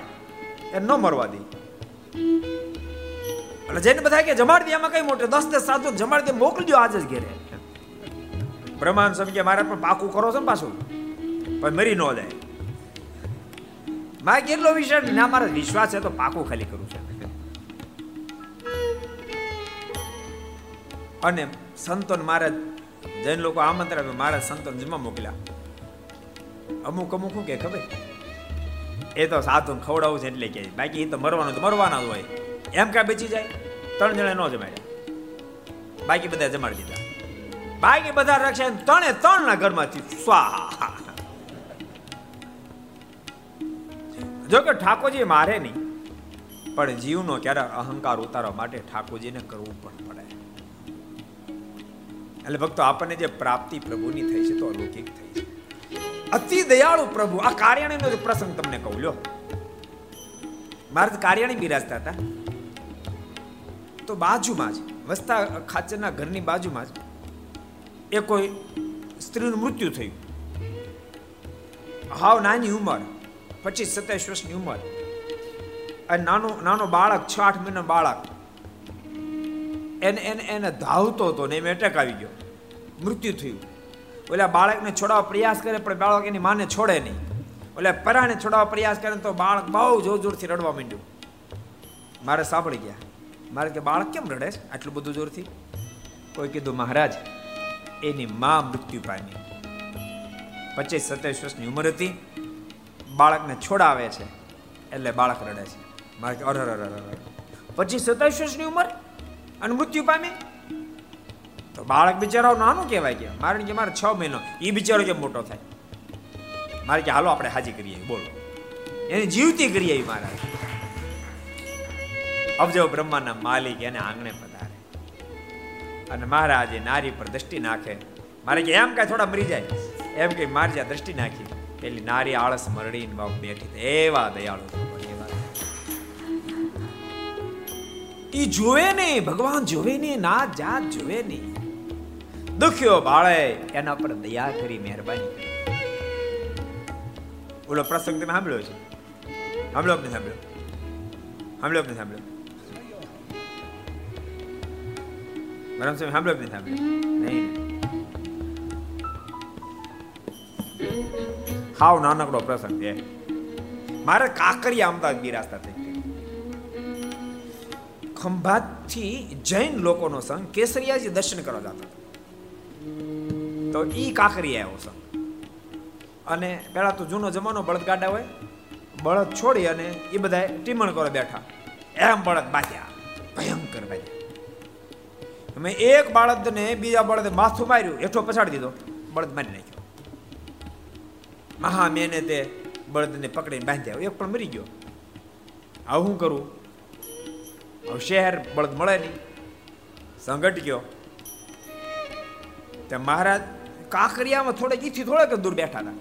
એ ન મરવા દે. એટલે જેને બધા કે જમાડી દે, એમાં કઈ મોટું દસ દસ સાધુ જમાડી દે, મોકલી દો આજ જ ઘેરે. બ્રહ્માંડ સમજે મારા પણ પાકું કરો છો ને પાછું, પણ મરી ન જાય. મારે કેટલો વિશ્વાસ ના મારો વિશ્વાસ છે તો પાકું ખાલી કરું છે. અને સંતોન મહારાજ જૈન લોકો આમંત્રણ આપ્યું મહારાજ સંતોન જમા મોકલ્યા. અમુક અમુક શું કે ખબર? એ તો સાધુ ખવડાવું છે એટલે કે, બાકી એ તો મરવાનું તો મરવાના જ હોય. એમ કાંઈ બચી જાય? ત્રણ જણા ન જમાડ્યા. બાકી બધા જમાડી દીધા. બાકી બધા રક્ષા ત્રણે ત્રણ ના ઘરમાંથી સ્વાહા. જો કે ઠાકોરજી મારે નહીં, પણ જીવનો ક્યારે અહંકાર ઉતારવા માટે ઠાકોરજીને કરવું પણ પડે. એટલે ભક્તો, આપણને જે પ્રાપ્તિ પ્રભુની થઈ છે તો અલૌકિક થઈ છે. અતિ દયાળુ પ્રભુ, આ કાર્યાણીનો પ્રસંગ તમને કહું, લ્યો. મારે કાર્યાણી બિરાજતા હતા. તો બાજુમાં જ, વસ્તા ખાચરના ઘરની બાજુમાં જ એ કોઈ સ્ત્રીનું મૃત્યુ થયું. હાવ નાની ઉંમર. પચીસ સત્યાવીસ વર્ષની ઉંમર. અને નાનો નાનો બાળક, છ, આઠ મહિના બાળક, એને એને એને ધાવતો હતો ને એમ એટેક આવી ગયો. મૃત્યુ થયું. ઓલા બાળકને છોડાવવા પ્રયાસ કરે, પણ બાળક એની માને છોડે નહીં. ઓલા પરાને છોડાવવા પ્રયાસ કરે તો બાળક બહુ જોર જોરથી રડવા માંડ્યું. મારે સાંભળી ગયા. મારે કે, બાળક કેમ રડે છે? આટલું બધું જોરથી? કોઈ કીધું, મહારાજ, એની મા મૃત્યુ પામી. પચીસ, સત્યાવીસ વર્ષની ઉંમર હતી. બાળકને છોડાવે છે, એટલે બાળક રડે છે. મારે અર, અરે પછી પચીસ સત્યાવીસ વર્ષની ઉંમર અને મૃત્યુ પામી. તો બાળક બિચારો નાનું કહેવાય કે, મારે કે મારે છ મહિનો એ બિચારો કેમ મોટો થાય? મારે કે, હાલો, આપણે હાજી કરીએ. બોલો. એની જીવતી કરીએ મારા અબજો બ્રહ્માના માલિક એને આંગણે પધારે. અને મહારાજે નારી પર દ્રષ્ટિ નાખે. મારે કે, એમ કાંઈ થોડા મરી જાય? એમ કે, મારી જ્યાં દ્રષ્ટિ નાખી પેલી નારી આળસ મરડીને બાપ બેઠી એવા દયાળુ એ જોવે નહીં, ભગવાન જોવે નહીં, ના જાત જોવે નહીં. દુખ્યો બાળે, એના પર દયા કરી મહેરબાની. ઓલો પ્રસંગ તમે સાંભળ્યો છે? સાંભળ્યો કે સાંભળ્યો? સાંભળ્યો કે સાંભળ્યો? મરમ સાહેબ, સાંભળ્યો કે સાંભળ્યો? નહીં. હાવ નાનકડો પ્રસંગ છે. મારે કાકરિયા અમદાવાદ બિરાજતા થઈ ખંભાતથી જૈન લોકોનો સંઘ કેસરિયાજી દર્શન કરવા જતો તો ઈ કાકરિયા આવ્યો સંઘ. અને પેલા તો જૂનો જમાનો બળદગાડા હોય, બળદ છોડી અને એ બધા ટીમણ કરો બેઠા. એમ બળદ બાજ્યા ભયંકર બાજ્યા મેં એક બળદને બીજા બળદે માથું માર્યું, હેઠો પછાડી દીધો. બળદ મારી નાખ્યો. મહા મેને તે બળદને પકડીને બાંધ્યા. એક પણ મરી ગયો. આવું શું કરું? હવે શહેર બળદ મળે નહીં. સંગઠ ગયો. તે મહારાજ કાંકરિયામાં થોડેક ઈથી થોડેક દૂર બેઠા હતા.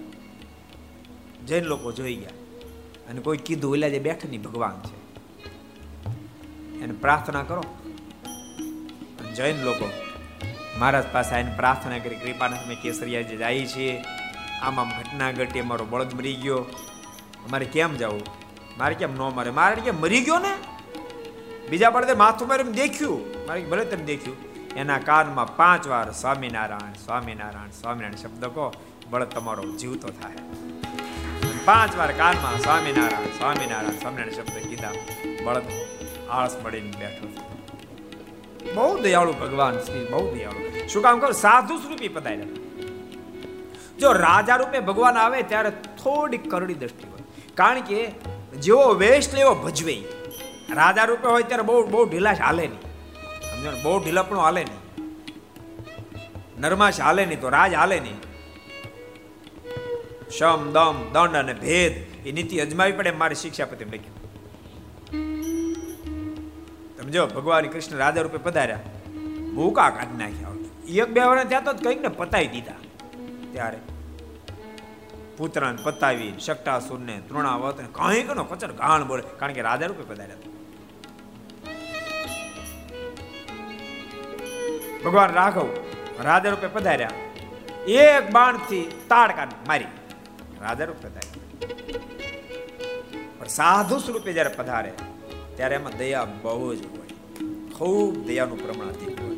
જૈન લોકો જોઈ ગયા. અને કોઈ કીધું ઓલા જે બેઠા નહીં ભગવાન છે. એને પ્રાર્થના કરો. જૈન લોકો, મહારાજ પાસે આવીને પ્રાર્થના કરી કૃપાના તમે કેસરિયા જે જાય છીએ આમાં ઘટના ઘટી અમારો બળદ મરી ગયો. અમારે કેમ જવું? મારે કેમ ન મરે? મારે કેમ મરી ગયો ને? બીજા બળદે માથું મારે દેખ્યું. મારે ભલે તમે દેખ્યું. એના કાનમાં પાંચ વાર સ્વામિનારાયણ સ્વામિનારાયણ સ્વામિનારાયણ શબ્દ કહો, બળદ તમારો જીવતો થાય. પાંચ વાર કાનમાં સ્વામિનારાયણ સ્વામિનારાયણ સ્વામિનારાયણ શબ્દ કીધા. બળદ આળસ મળીને બેઠો બહુ દયાળુ ભગવાન શ્રી, બહુ દયાળુ. શું કામ કરો સાધુ સ્વરૂપી પધાર્યા. જો રાજા રૂપે ભગવાન આવે ત્યારે થોડી કરડી દ્રષ્ટિ હોય. કારણ કે જેવો વેશ લેવો ભજવે રાજા રૂપે હોય ત્યારે બહુ બહુ ઢીલાશ હાલે નહીં. સમજો ને? બહુ ઢીલાપણું હાલે નહીં. નરમાશ હાલે નહીં તો રાજ હાલે નહીં. શમ, દમ, દંડ અને ભેદ એ નીતિ અજમાવી પડે મારી શિક્ષાપતિ લખ્યું. સમજો? ભગવાન કૃષ્ણ રાજા રૂપે પધાર્યા. ભૂકા કાઢી નાખ્યા. એક બે વર્ષ ત્યાં તો કંઈક ને પતાવી દીધા. ત્યારે પુત્રને પતાવી શકટાસુરને તૃણાવત કંઈક નો કચર ગાણ બોલે, કારણ કે રાજા રૂપે પધાર્યા ભગવાન રાઘવ રાજા રૂપે પધાર્યા. એક બાણથી તાડકા મારી. રાજા રૂપે પધાર્યા. પણ સાધુ સ્વરૂપે જ્યારે પધારે, ત્યારે એમાં દયા બહુ જ હોય. ખૂબ દયાનું પ્રમાણ અધિક હોય.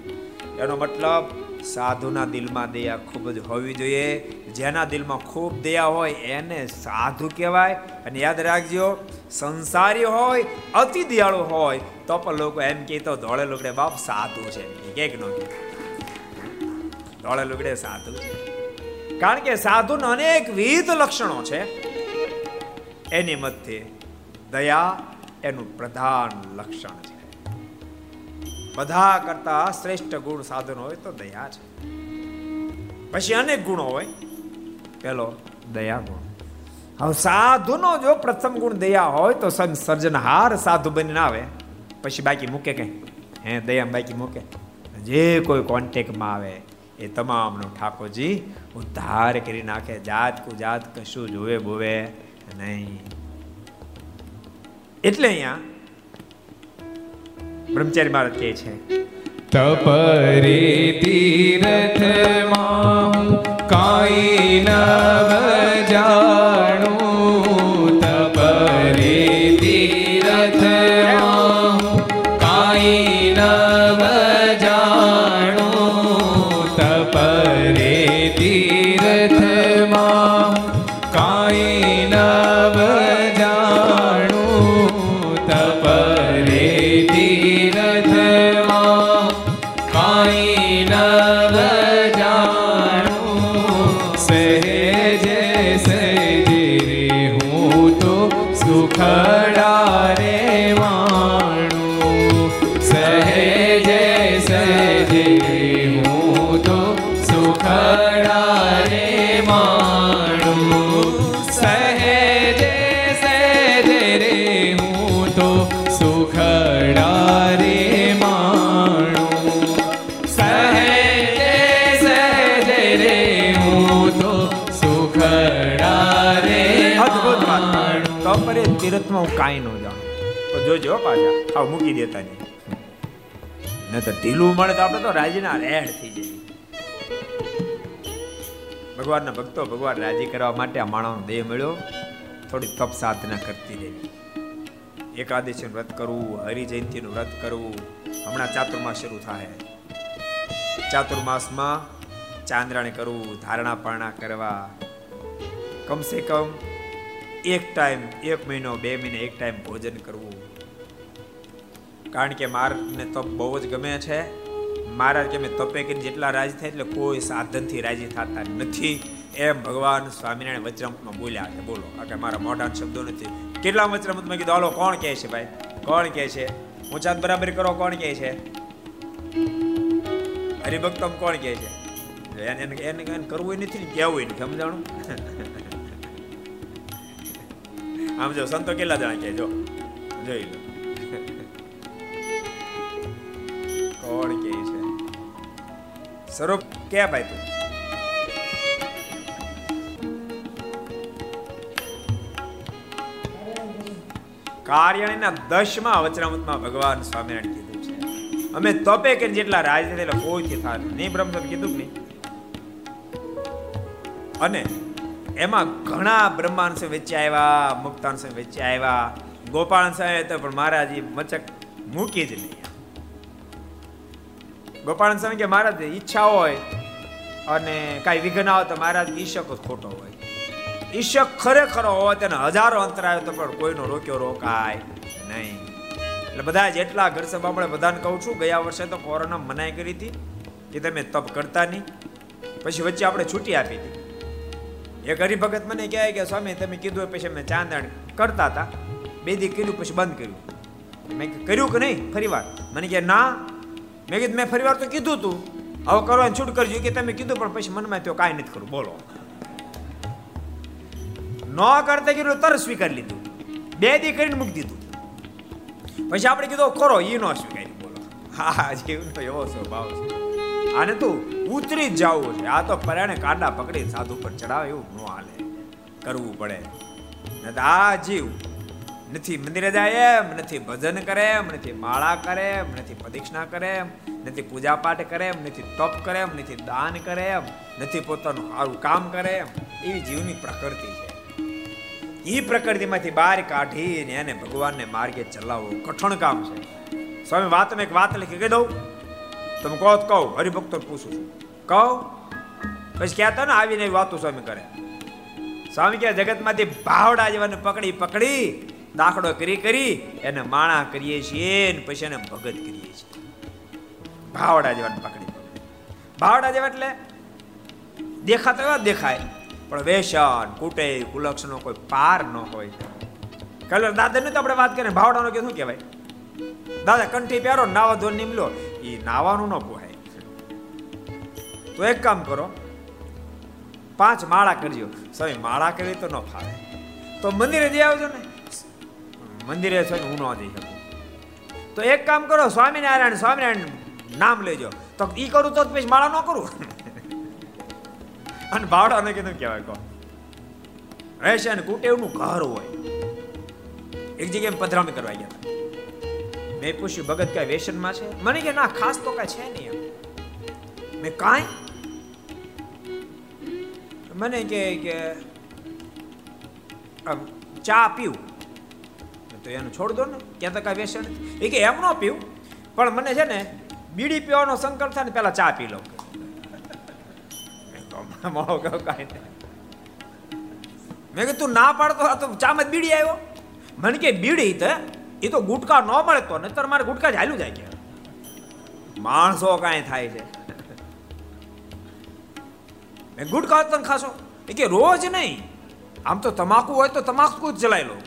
એનો મતલબ સાધુના દિલમાં દયા ખૂબ જ હોવી જોઈએ. જેના દિલમાં ખૂબ દયા હોય એને સાધુ કહેવાય. અને યાદ રાખજો, સંસારી હોય, અતિ દયાળુ હોય, તો પણ લોકો એમ કહે તો ધોળે લુગડે બાપ સાધુ છે. કે ન ધોળે લુગડે સાધુ છે. કારણ કે સાધુના અનેક વિવિધ લક્ષણો છે. એની મધ્યે દયા એનું પ્રધાન લક્ષણ છે. બધા કરતા શ્રેષ્ઠ ગુણ સાધન હોય તો દયા છે. પછી અનેક ગુણો હોય. પેલો દયા ગુણ. હવે સાધુનો જો પ્રથમ ગુણ દયા હોય તો સંત સર્જનહાર સાધુ બનીને આવે. પછી બાકી મૂકે કઈ? હે, દયા બાકી મૂકે. જે કોઈ કોન્ટેક્ટમાં આવે એ તમામનો ઠાકોરજી ઉદ્ધાર કરી નાખે. જાત કુ જાત કશું જોવે બોવે નહીં. એટલે અહીંયા બ્રહ્મચારી મહારાજ કહે છે. તપરે તીરથમાં કાઈ નવ જાણું સહેજે સહેજે હું તો સુખડા રે માણું. સહેજે સહેજે રે હું તો સુખડા રે માણું. સહેજે સહેજે રે હું તો સુખડા રે અદ્ભુત વાત. તો પર તીર્થમાં હું કાંઈ ન જાણું. જોજો પાછા. આવ મૂકી દેતા નહીં. ન તો ઢીલું મળે તો આપણે તો રાજીના રેડ થઈ જાય ભગવાનના ભક્તો ભગવાન રાજી કરવા માટે આ માણસનો દેહ મળ્યો. થોડી તપ સાધના કરતી રહેવી એકાદશીનું વ્રત કરવું, હરિજયંતીનું વ્રત કરવું, હમણાં ચાતુર્માસ શરૂ થાય. ચાતુર્માસમાં ચાંદ્રાણી કરવું, ધારણા પારણા કરવા. કમસે કમ એક ટાઈમ, એક મહિનો, બે મહિને એક ટાઈમ ભોજન કરવું. કારણ કે મારને તપ બહુ જ ગમે છે. મહારાજ કે તપે કરીને જેટલા રાજી થાય એટલે કોઈ સાધનથી રાજી થતા નથી. એમ ભગવાન સ્વામિનારાયણ વચરામૃતમાં બોલ્યા છે બોલો, આ કે મારા મોઢા શબ્દો નથી. કેટલા વચરામૃતમાં કીધું, હાલો, કોણ કહે છે ભાઈ? કોણ કહે છે? ઊંચાત બરાબર કરો, કોણ કહે છે? હરિભક્તમ કોણ કહે છે? એને એને કરવું નથી ને કહેવું નથી, સમજાણું? [LAUGHS] આમ જો, સંતો કેટલા જણા કહે જો, જોઈ લો. કોણ કે છે. સ્વરૂપ કે ભાઈ તું? કાર્યાણીના દસમા વચનામૃતમાં ભગવાન સ્વામિનારાયણ કીધું છે. અમે તપે કે જેટલા રાજ એટલે કોઈથી થાય નહીં. બ્રહ્મસમ કીધું નહીં. અને એમાં ઘણા બ્રહ્માંશ વચ્ચે આવ્યા મુક્તાંશ વચ્ચે આવ્યા, ગોપાલ સાહેબ તો પણ મહારાજ મચક મૂકી જ નહીં ગોપાળન સ્વામી કે મહારાજ ઈચ્છા હોય અને કાંઈ વિઘ્ન આવે તો મહારાજ ઈશક ખોટો હોય. ઈશક ખરેખર હોય તેને હજારો અંતર આવે તો પણ કોઈનો રોક્યો રોકાય નહીં. એટલે બધા જેટલા ઘર સભામાં બધાને કહું છું, ગયા વર્ષે તો કોરોના મનાઈ કરી હતી કે તમે તપ કરતા નહીં. પછી વચ્ચે આપણે છૂટી આપી હતી. એક હરિભગત મને કહે કે, સ્વામી, તમે કીધું પછી અમે ચાંદણ કરતા હતા. બે દી કર્યું, પછી બંધ કર્યું. મેં કર્યું કે નહીં? ફરી વાર. મને કે ના મેં કીધું, મેં ફરી વાર તો કીધું તું. હવે કરવાની છૂટ કરજો. કે તમે કીધું, પણ પછી મનમાં તો કાંઈ નથી કરું. બોલો. ન કરતા કીધું તરત સ્વીકારી લીધું. બે દી કરીને મૂકી દીધું. પછી આપણે કીધું કરો. એ ન સ્વીકારી બોલો. હા જીવનો એવો સ્વભાવ છે. આને તું ઉતરી જ જવું છે. આ તો પરાણે કાંડા પકડી સાધુ પર ચડાવે એવું ન હાલે. કરવું પડે. આ જીવ નથી મંદિરે જાય એમ, નથી ભજન કરે એમ, નથી માળા કરે એમ, નથી પ્રદક્ષિણા કરે એમ, નથી પૂજા પાઠ કરે એમ, નથી તપ કરે એમ, નથી દાન કરે એમ, નથી પોતાનું સારું કામ કરે એમ. એવી જીવની પ્રકૃતિ છે. એ પ્રકૃતિમાંથી બહાર કાઢીને એને ભગવાનને માર્ગે ચલાવવું કઠણ કામ છે. સ્વામી વાતમાં એક વાત લખી, કહી દઉં? તમે કહો તો કહો હરિભક્તો પૂછું છું. કહું? પછી કહેતા ને આવીને વાતો સ્વામી કરે. સ્વામી કે જગતમાંથી ભાવડા જેવાને પકડી પકડી દાખલો કરી કરી એને માણા કરીએ છીએ ને પછી એને ભગત કરીએ છીએ. ભાવડા પકડી પકડી. ભાવડા જેવા એટલે દેખાતા એવા દેખાય. પણ વેસન, કુટે, કુલક્ષનો કોઈ પાર ન હોય. કલર દાદાની તો આપણે વાત કરીએ ભાવડાનો કે શું કહેવાય? દાદા, કંઠી પહેરો, નાવા ધોન નીમલો. એ નાવાનું ન પોહાય. તો એક કામ કરો, પાંચ માળા કરજો. સ્વામી માળા કરવી તો ન ફાવે. તો મંદિરે જઈ આવજો ને. મંદિરે સ્વામી હું ન જઈ શકું. તો એક કામ કરો, સ્વામિનારાયણ સ્વામિનારાયણ નામ લેજો. તો ઈ કરું તો પછી માળા ન કરું. અને ભાવડાને કીધું કહેવાય, કહો. રહેશે અને કુટેવનું ઘર હોય. એક જગ્યાએ પધરામણી કરવા ગયા મેં પૂછ્યું, ભગત કઈ વેસનમાં છે? મને કે, ના, ખાસ તો કઈ છે નહીં એમ. મેં કાંઈ? મને કે ચા પીવું. તો એનું છોડ દો ને ત્યાં તો કાંઈ વ્યસન એ કે એમ ન પીવું, પણ મને છે ને બીડી પીવાનો સંકલ્પ થાય ને પેલા ચા પી લઉં. મેં કહો કાંઈ મેં કીધું તું ના પાડતો તો ચામાં બીડી આવ્યો. મને કે, બીડી તો, એ તો ગુટકા ન મળે તો નહીતર મારે ગુટકા જ હાલ્યું જાય કે માણસો કાંઈ થાય છે. મેં ગુટકા તને ખાશો. એ કે, રોજ નહીં. આમ તો તમાકુ હોય તો તમાકુ જ જલાઈ લો.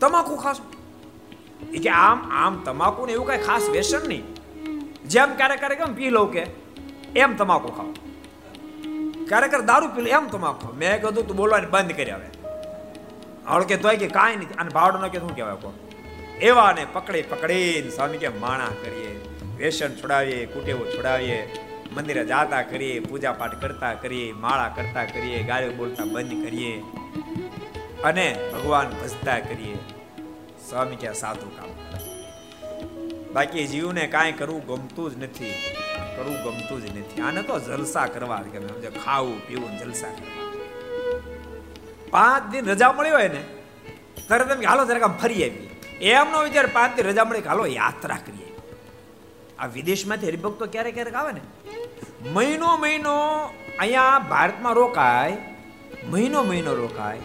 તમાકુ ખાશો. એ કે આમ આમ તમાકુ ને એવું કઈ ખાસ વ્યસન નહીં. જેમ ક્યારેક ક્યારેક એમ પી લઉં કે એમ તમાકુ ખાવ ક્યારેક દારૂ પી એમ તમાકુ મેં કીધું તું બોલવાની બંધ કરી આવે હળ કે તોય કે કાંઈ નથી અને ભાવડો કે શું કહેવાય કોણ? એવા ને પકડી પકડીને સ્વામી કે માણા કરીએ, વેસન છોડાવીએ, કુટેવો છોડાવીએ, મંદિરે જાતા કરીએ પૂજા પાઠ કરતા કરીએ, માળા કરતા કરીએ ગાળીઓ બોલતા બંધ કરીએ. અને ભગવાન ભજતા કરીએ. સ્વામી કે સાધુ કામ બાકી જીવને કાંઈ કરવું ગમતું જ નથી. કરવું ગમતું જ નથી. આને તો જલસા કરવા ગમે. ખાવું, પીવું, જલસા કરવા. પાંચ દિન રજા મળી હોય ને, ત્યારે તમે હાલો, જરાક આમ ફરી આવી એમનો વિચાર પાંચ દિન રજા મળી હાલો, યાત્રા કરીએ. આ વિદેશમાંથી હરિભક્તો ક્યારેક ક્યારેક આવે ને, મહિનો મહિનો અહીંયા ભારતમાં રોકાય, મહિનો મહિનો રોકાય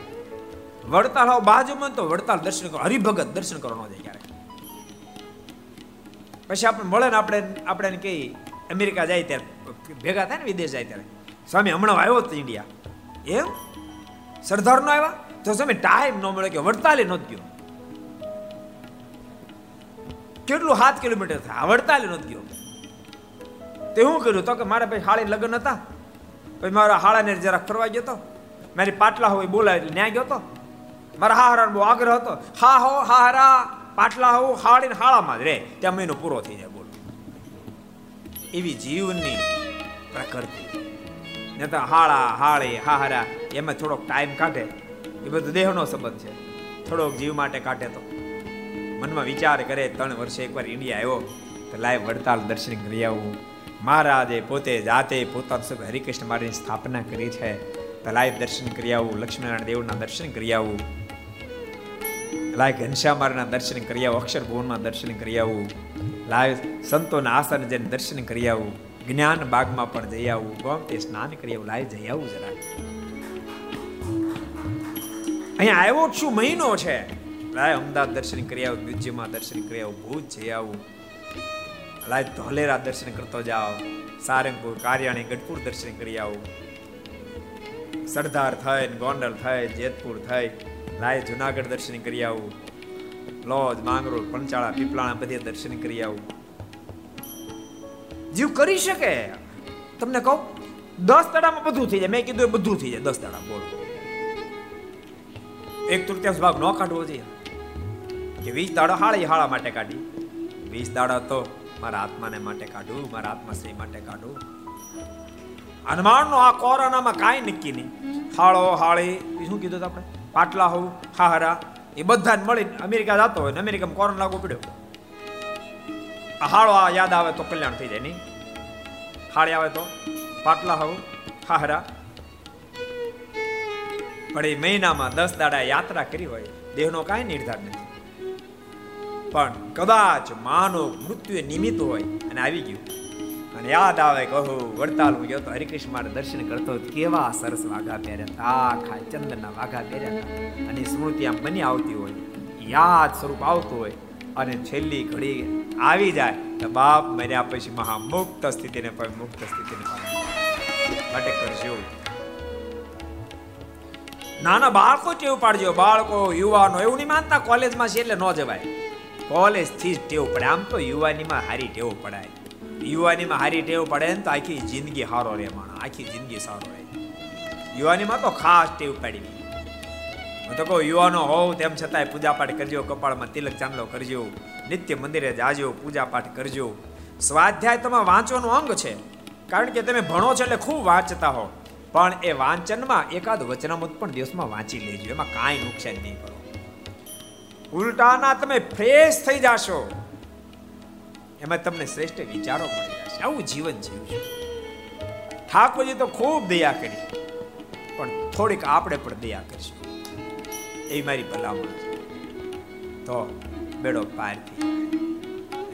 વડતાલ આવો બાજુમાં તો વડતાલ દર્શન કરો, હરિભગત દર્શન કરવાનો જાય ક્યારેક. પછી આપણે મળે ને આપણે આપણે કઈ અમેરિકા જાય ત્યારે, ભેગા થાય ને વિદેશ જાય ત્યારે. સ્વામી, હમણાં આવ્યો તો ઇન્ડિયા એમ? સરદાર નો આવ્યા? તો સ્વામી ટાઈમ ન મળે કે વડતાલે નો ગયો. કેટલું સાત કિલોમીટર થાય? વડતાલે નો ગયો. તે હું કર્યું? તો કે મારા ભાઈ હાળી લગ્ન હતા. પછી મારા હાળાને જરા ફરવા ગયો તો. મારી પાટલા હોય બોલાવી ન્યા ગયો તો. મારા બહુ આગ્રહ હતો. હા હો, હાહરા, પાટલા હોવું હાડીને હાળામાં જ રે. ત્યાં મહિનો પૂરો થઈ જાય, બોલો. એવી જીવની પ્રકૃતિ. ને તો હાળા, હાળી, હાહરા, એમાં થોડોક ટાઈમ કાઢે. એ બધું દેહનો સંબંધ છે. થોડોક જીવ માટે કાઢે તો. મનમાં વિચાર કરે, ત્રણ વર્ષે એકવાર ઇન્ડિયા આવ્યો, તો લાઈવ વડતાલ દર્શન કરી આવું. મહારાજે પોતે જાતે પોતાનું શું હરિકૃષ્ણ મારીની સ્થાપના કરી છે. તો લાઈવ દર્શન કરી આવું, લક્ષ્મીનારાયણ દેવના દર્શન કરી આવું. લાય ઘનશ્યામારના દર્શન કરી આવું, અક્ષર ભુવનમાં દર્શન કરી આવું. લાય સંતોના આસન જઈને દર્શન કરી આવું. જ્ઞાન બાગમાં પણ જઈ આવું. ગોમતે સ્નાન કરી આવું. લાય જઈ આવું જરા અહીંયા આવ્યો શું મહિનો છે. લાય અમદાવાદ દર્શન કરી આવું દ્વિજ્યમાં દર્શન કરી આવું, ભુજ જઈ આવું. લાય ધોલેરા દર્શન કરતો જાઓ. સારંગપુર, કારિયાણી, ગઢપુર દર્શન કરી આવું. સરદાર થાય ગોંડલ થાય, જેતપુર થાય. લાય જુનાગઢ દર્શન કરી આવું. લોજ, માંગરોળ પંચાળા પીપળાણા બધે દર્શન કરી આવું. જીવ કરી શકે? તમને કહું, દસ દાડામાં બધું થઈ જાય. મેં કીધું બધું થઈ જાય. દસ દાડા, બોલો. એક તૃતીયાંશ ભાગ ન કાઢવો જોઈએ. કે વીસ દાડા હાળી હાળા માટે કાઢી. વીસ દાડા તો મારા આત્માને માટે કાઢું, મારા આત્માશ્રી માટે કાઢું. હનુમાનનો આ કોરોનામાં કાંઈ નક્કી નહીં. હાળો હાળી શું કીધું આપણે? પાટલા હોવ હાહરા એ બધા મળી અમેરિકા જતો હોય ને અમેરિકામાં કોરોના લાગુ પડ્યો. હાળો આ યાદ આવે તો કલ્યાણ થઈ જાય નહીં. હાળી આવે તો પાટલા હોવ હાહરા પણ એ મહિનામાં દસ દાડા યાત્રા કરી હોય, દેહનો કાંઈ નિર્ધાર નથી. પણ કદાચ માનો મૃત્યુ નિમિત્ત હોય અને આવી ગયું. અને યાદ આવે કહો વડતાલ હું ગયો તો હરિકૃષ્ણ દર્શન કરતો કેવા સરસ વાઘા પહેર્યા આખા ચંદનના વાઘા પહેર્યા હતા. અને સ્મૃતિ આમ બની આવતી હોય, યાદ સ્વરૂપ આવતું હોય અને છેલ્લી ઘડી આવી જાય તો બાપ મર્યા પછી મહામુક્ત સ્થિતિને પણ મુક્ત સ્થિતિને માટે કરજો. નાના બાળકો ટેવ પાડજો. બાળકો, યુવાનો, એવું નહીં માનતા કોલેજમાં છે એટલે ન જવાય. કોલેજથી જ ટેવ પડે. આમ તો યુવાનીમાં હારી ટેવ પડાય. યુવાનીમાં હારી ટેવ પડે ને તો આખી જિંદગી સારો રહે માણસ, આખી જિંદગી સારો રહે યુવાનીમાં તો ખાસ ટેવ પાડી. હું તો કહું, યુવાનો હોવ તેમ છતાંય પૂજા પાઠ કરજો, કપાળમાં તિલક ચાંદલો કરજો, નિત્ય મંદિરે જાજો પૂજા પાઠ કરજો. સ્વાધ્યાય તમારા વાંચવાનું અંગ છે. કારણ કે તમે ભણો છો એટલે ખૂબ વાંચતા હો. પણ એ વાંચનમાં એકાદ વચનામૃત પણ દિવસમાં વાંચી લેજો, એમાં કાંઈ નુકસાન નહીં કરો. ઉલટાના તમે ફ્રેશ થઈ જાશો. એમાં તમને શ્રેષ્ઠ વિચારો મળી જશે. આવું જીવન છે. ઠાકોરજી તો ખૂબ દયા કરી. પણ થોડીક આપણે પણ દયા કરીશું. એ મારી ભલામણ છે. તો બેડો પાર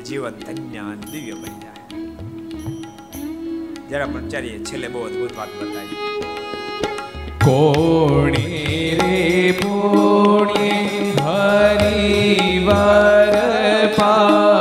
જીવન ધન્ય દિવ્ય બની જાય. જરા પણ ચારીએ છેલ્લે બહુ અદભુત વાત બતાવી. કોણી રે પુણ્ય હરિવર પામી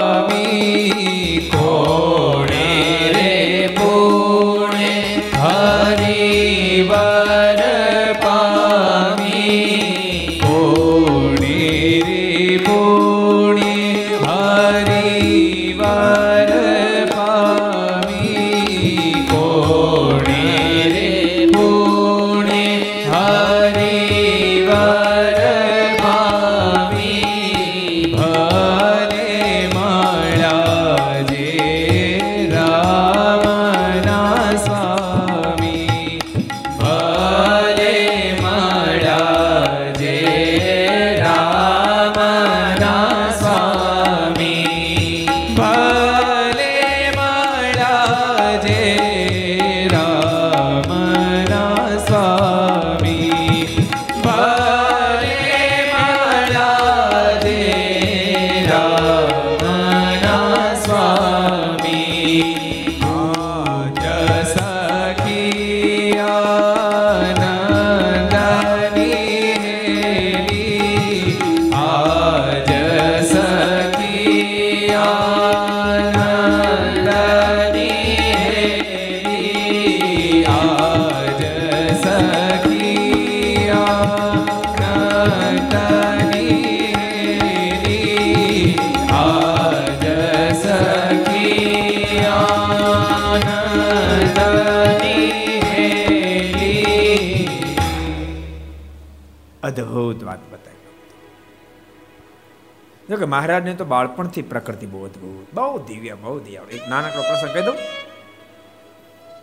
મહારાજને તો બાળપણથી પ્રકૃતિ બહુ અદભુત, બહુ દિવ્ય બહુ દિવ્ય એક નાનકડો પ્રસંગ કહી દઉં.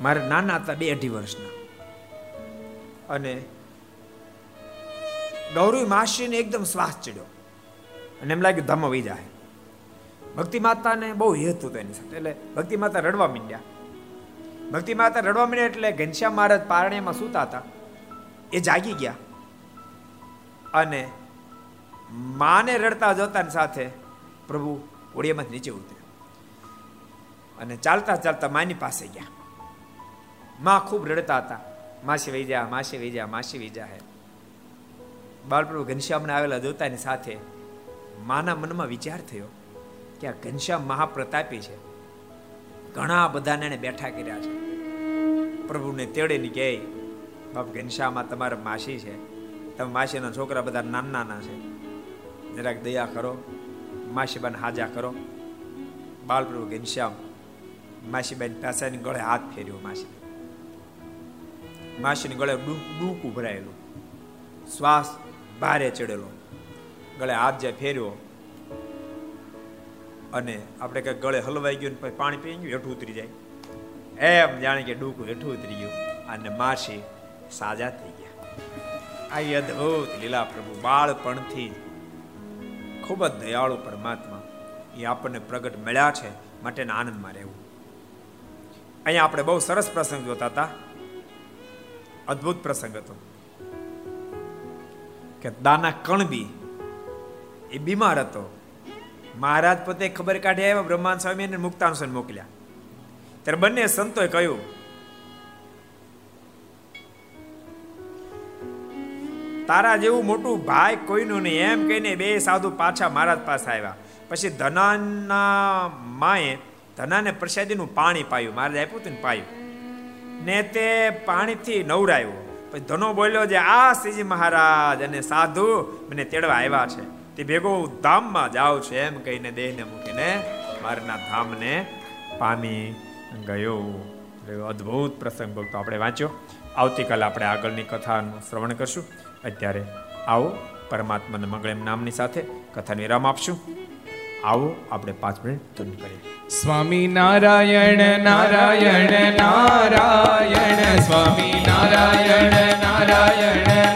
મારે નાના હતા બે અઢી વર્ષના. અને ગૌરી માસીને એકદમ શ્વાસ ચડ્યો. અને એમ લાગ્યું ધમ વહી જાય ભક્તિ માતાને બહુ હેત હતો એની સાથે. એટલે ભક્તિ માતા રડવા માંડ્યા. ભક્તિ માતા રડવા માંડ્યા એટલે ઘનશ્યામ મહારાજ પારણ્યમાં સૂતા હતા. એ જાગી ગયા. અને માને રડતા જોતાની સાથે પ્રભુ ઓળિયામાંથી નીચે ઉતર્યા. અને ચાલતા ચાલતા માની પાસે ગયા. માં ખૂબ રડતા હતા. માસી વહી માસી વહી માસી વહી જા હે. બાળપ્રભુ ઘનશ્યામને આવેલા જોતાની સાથે માના મનમાં વિચાર થયો કે આ ઘનશ્યામ મહાપ્રતાપી છે. ઘણા બધાને એને બેઠા કર્યા છે. પ્રભુને તેડે ની કહે બાપ, ઘનશ્યામાં તમારા માસી છે. તમે માસીના છોકરા બધા નાના નાના છે. જરાક દયા કરો, માસીબાને હાજા કરો. બાલપ્રભુ ઘનશ્યામ માસીબાઈ પાસાની ગળે હાથ ફેર્યો માસી માસીની ગળે ડૂકું ભરાયેલું શ્વાસ ભારે ચડેલો. ગળે હાથ જે ફેર્યો અને આપણે કઈ ગળે હલવાઈ ગયું પછી પાણી પી ગયું, હેઠું ઉતરી જાય. એમ જાણે કે ડૂકું હેઠું ઉતરી ગયું અને માસી સાજા થઈ ગયા. આ અદભુત લીલા પ્રભુ બાળપણથી ખૂબ જ દયાળુ પરમાત્મા એ આપણને પ્રગટ મળ્યા છે માટે આનંદમાં રહેવું. અહીંયા આપણે બહુ સરસ પ્રસંગ જોતા હતા. અદ્ભુત પ્રસંગ હતો. કે દાના કણબી એ બીમાર હતો. મહારાજ પોતે ખબર કાઢી આવ્યા, બ્રહ્માંડ સ્વામી અને મુક્તાન મોકલ્યા. ત્યારે બંને સંતોએ કહ્યું તારા જેવું મોટું ભાઈ કોઈનું નહીં. એમ કહીને બે સાધુ પાછા મહારાજ પાસે આવ્યા. પછી ધનાના માએ ધનાને પ્રસાદીનું પાણી પાયું. મહારાજ આપ્યું હતું ને પાયું. ને તે પાણીથી નવરાયું. પછી ધનો બોલ્યો જે આ શ્રીજી મહારાજ અને સાધુ મને તેડવા આવ્યા છે. તે ભેગો ધામમાં જાઉં છું. એમ કહીને દેહને મૂકીને મારના ધામને પામી ગયો. અદ્ભુત પ્રસંગ ભક્તો આપણે વાંચ્યો. આવતીકાલે આપણે આગળની કથાનું શ્રવણ કરશું. અત્યારે આવો પરમાત્માના મંગળ નામની સાથે કથાને વિરામ આપશું. આવો આપણે પાંચ મિનિટ ધૂન કરીએ. સ્વામી નારાયણ નારાયણ નારાયણ, સ્વામી નારાયણ નારાયણ નારાયણ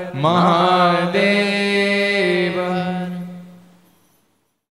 મહાદેવ.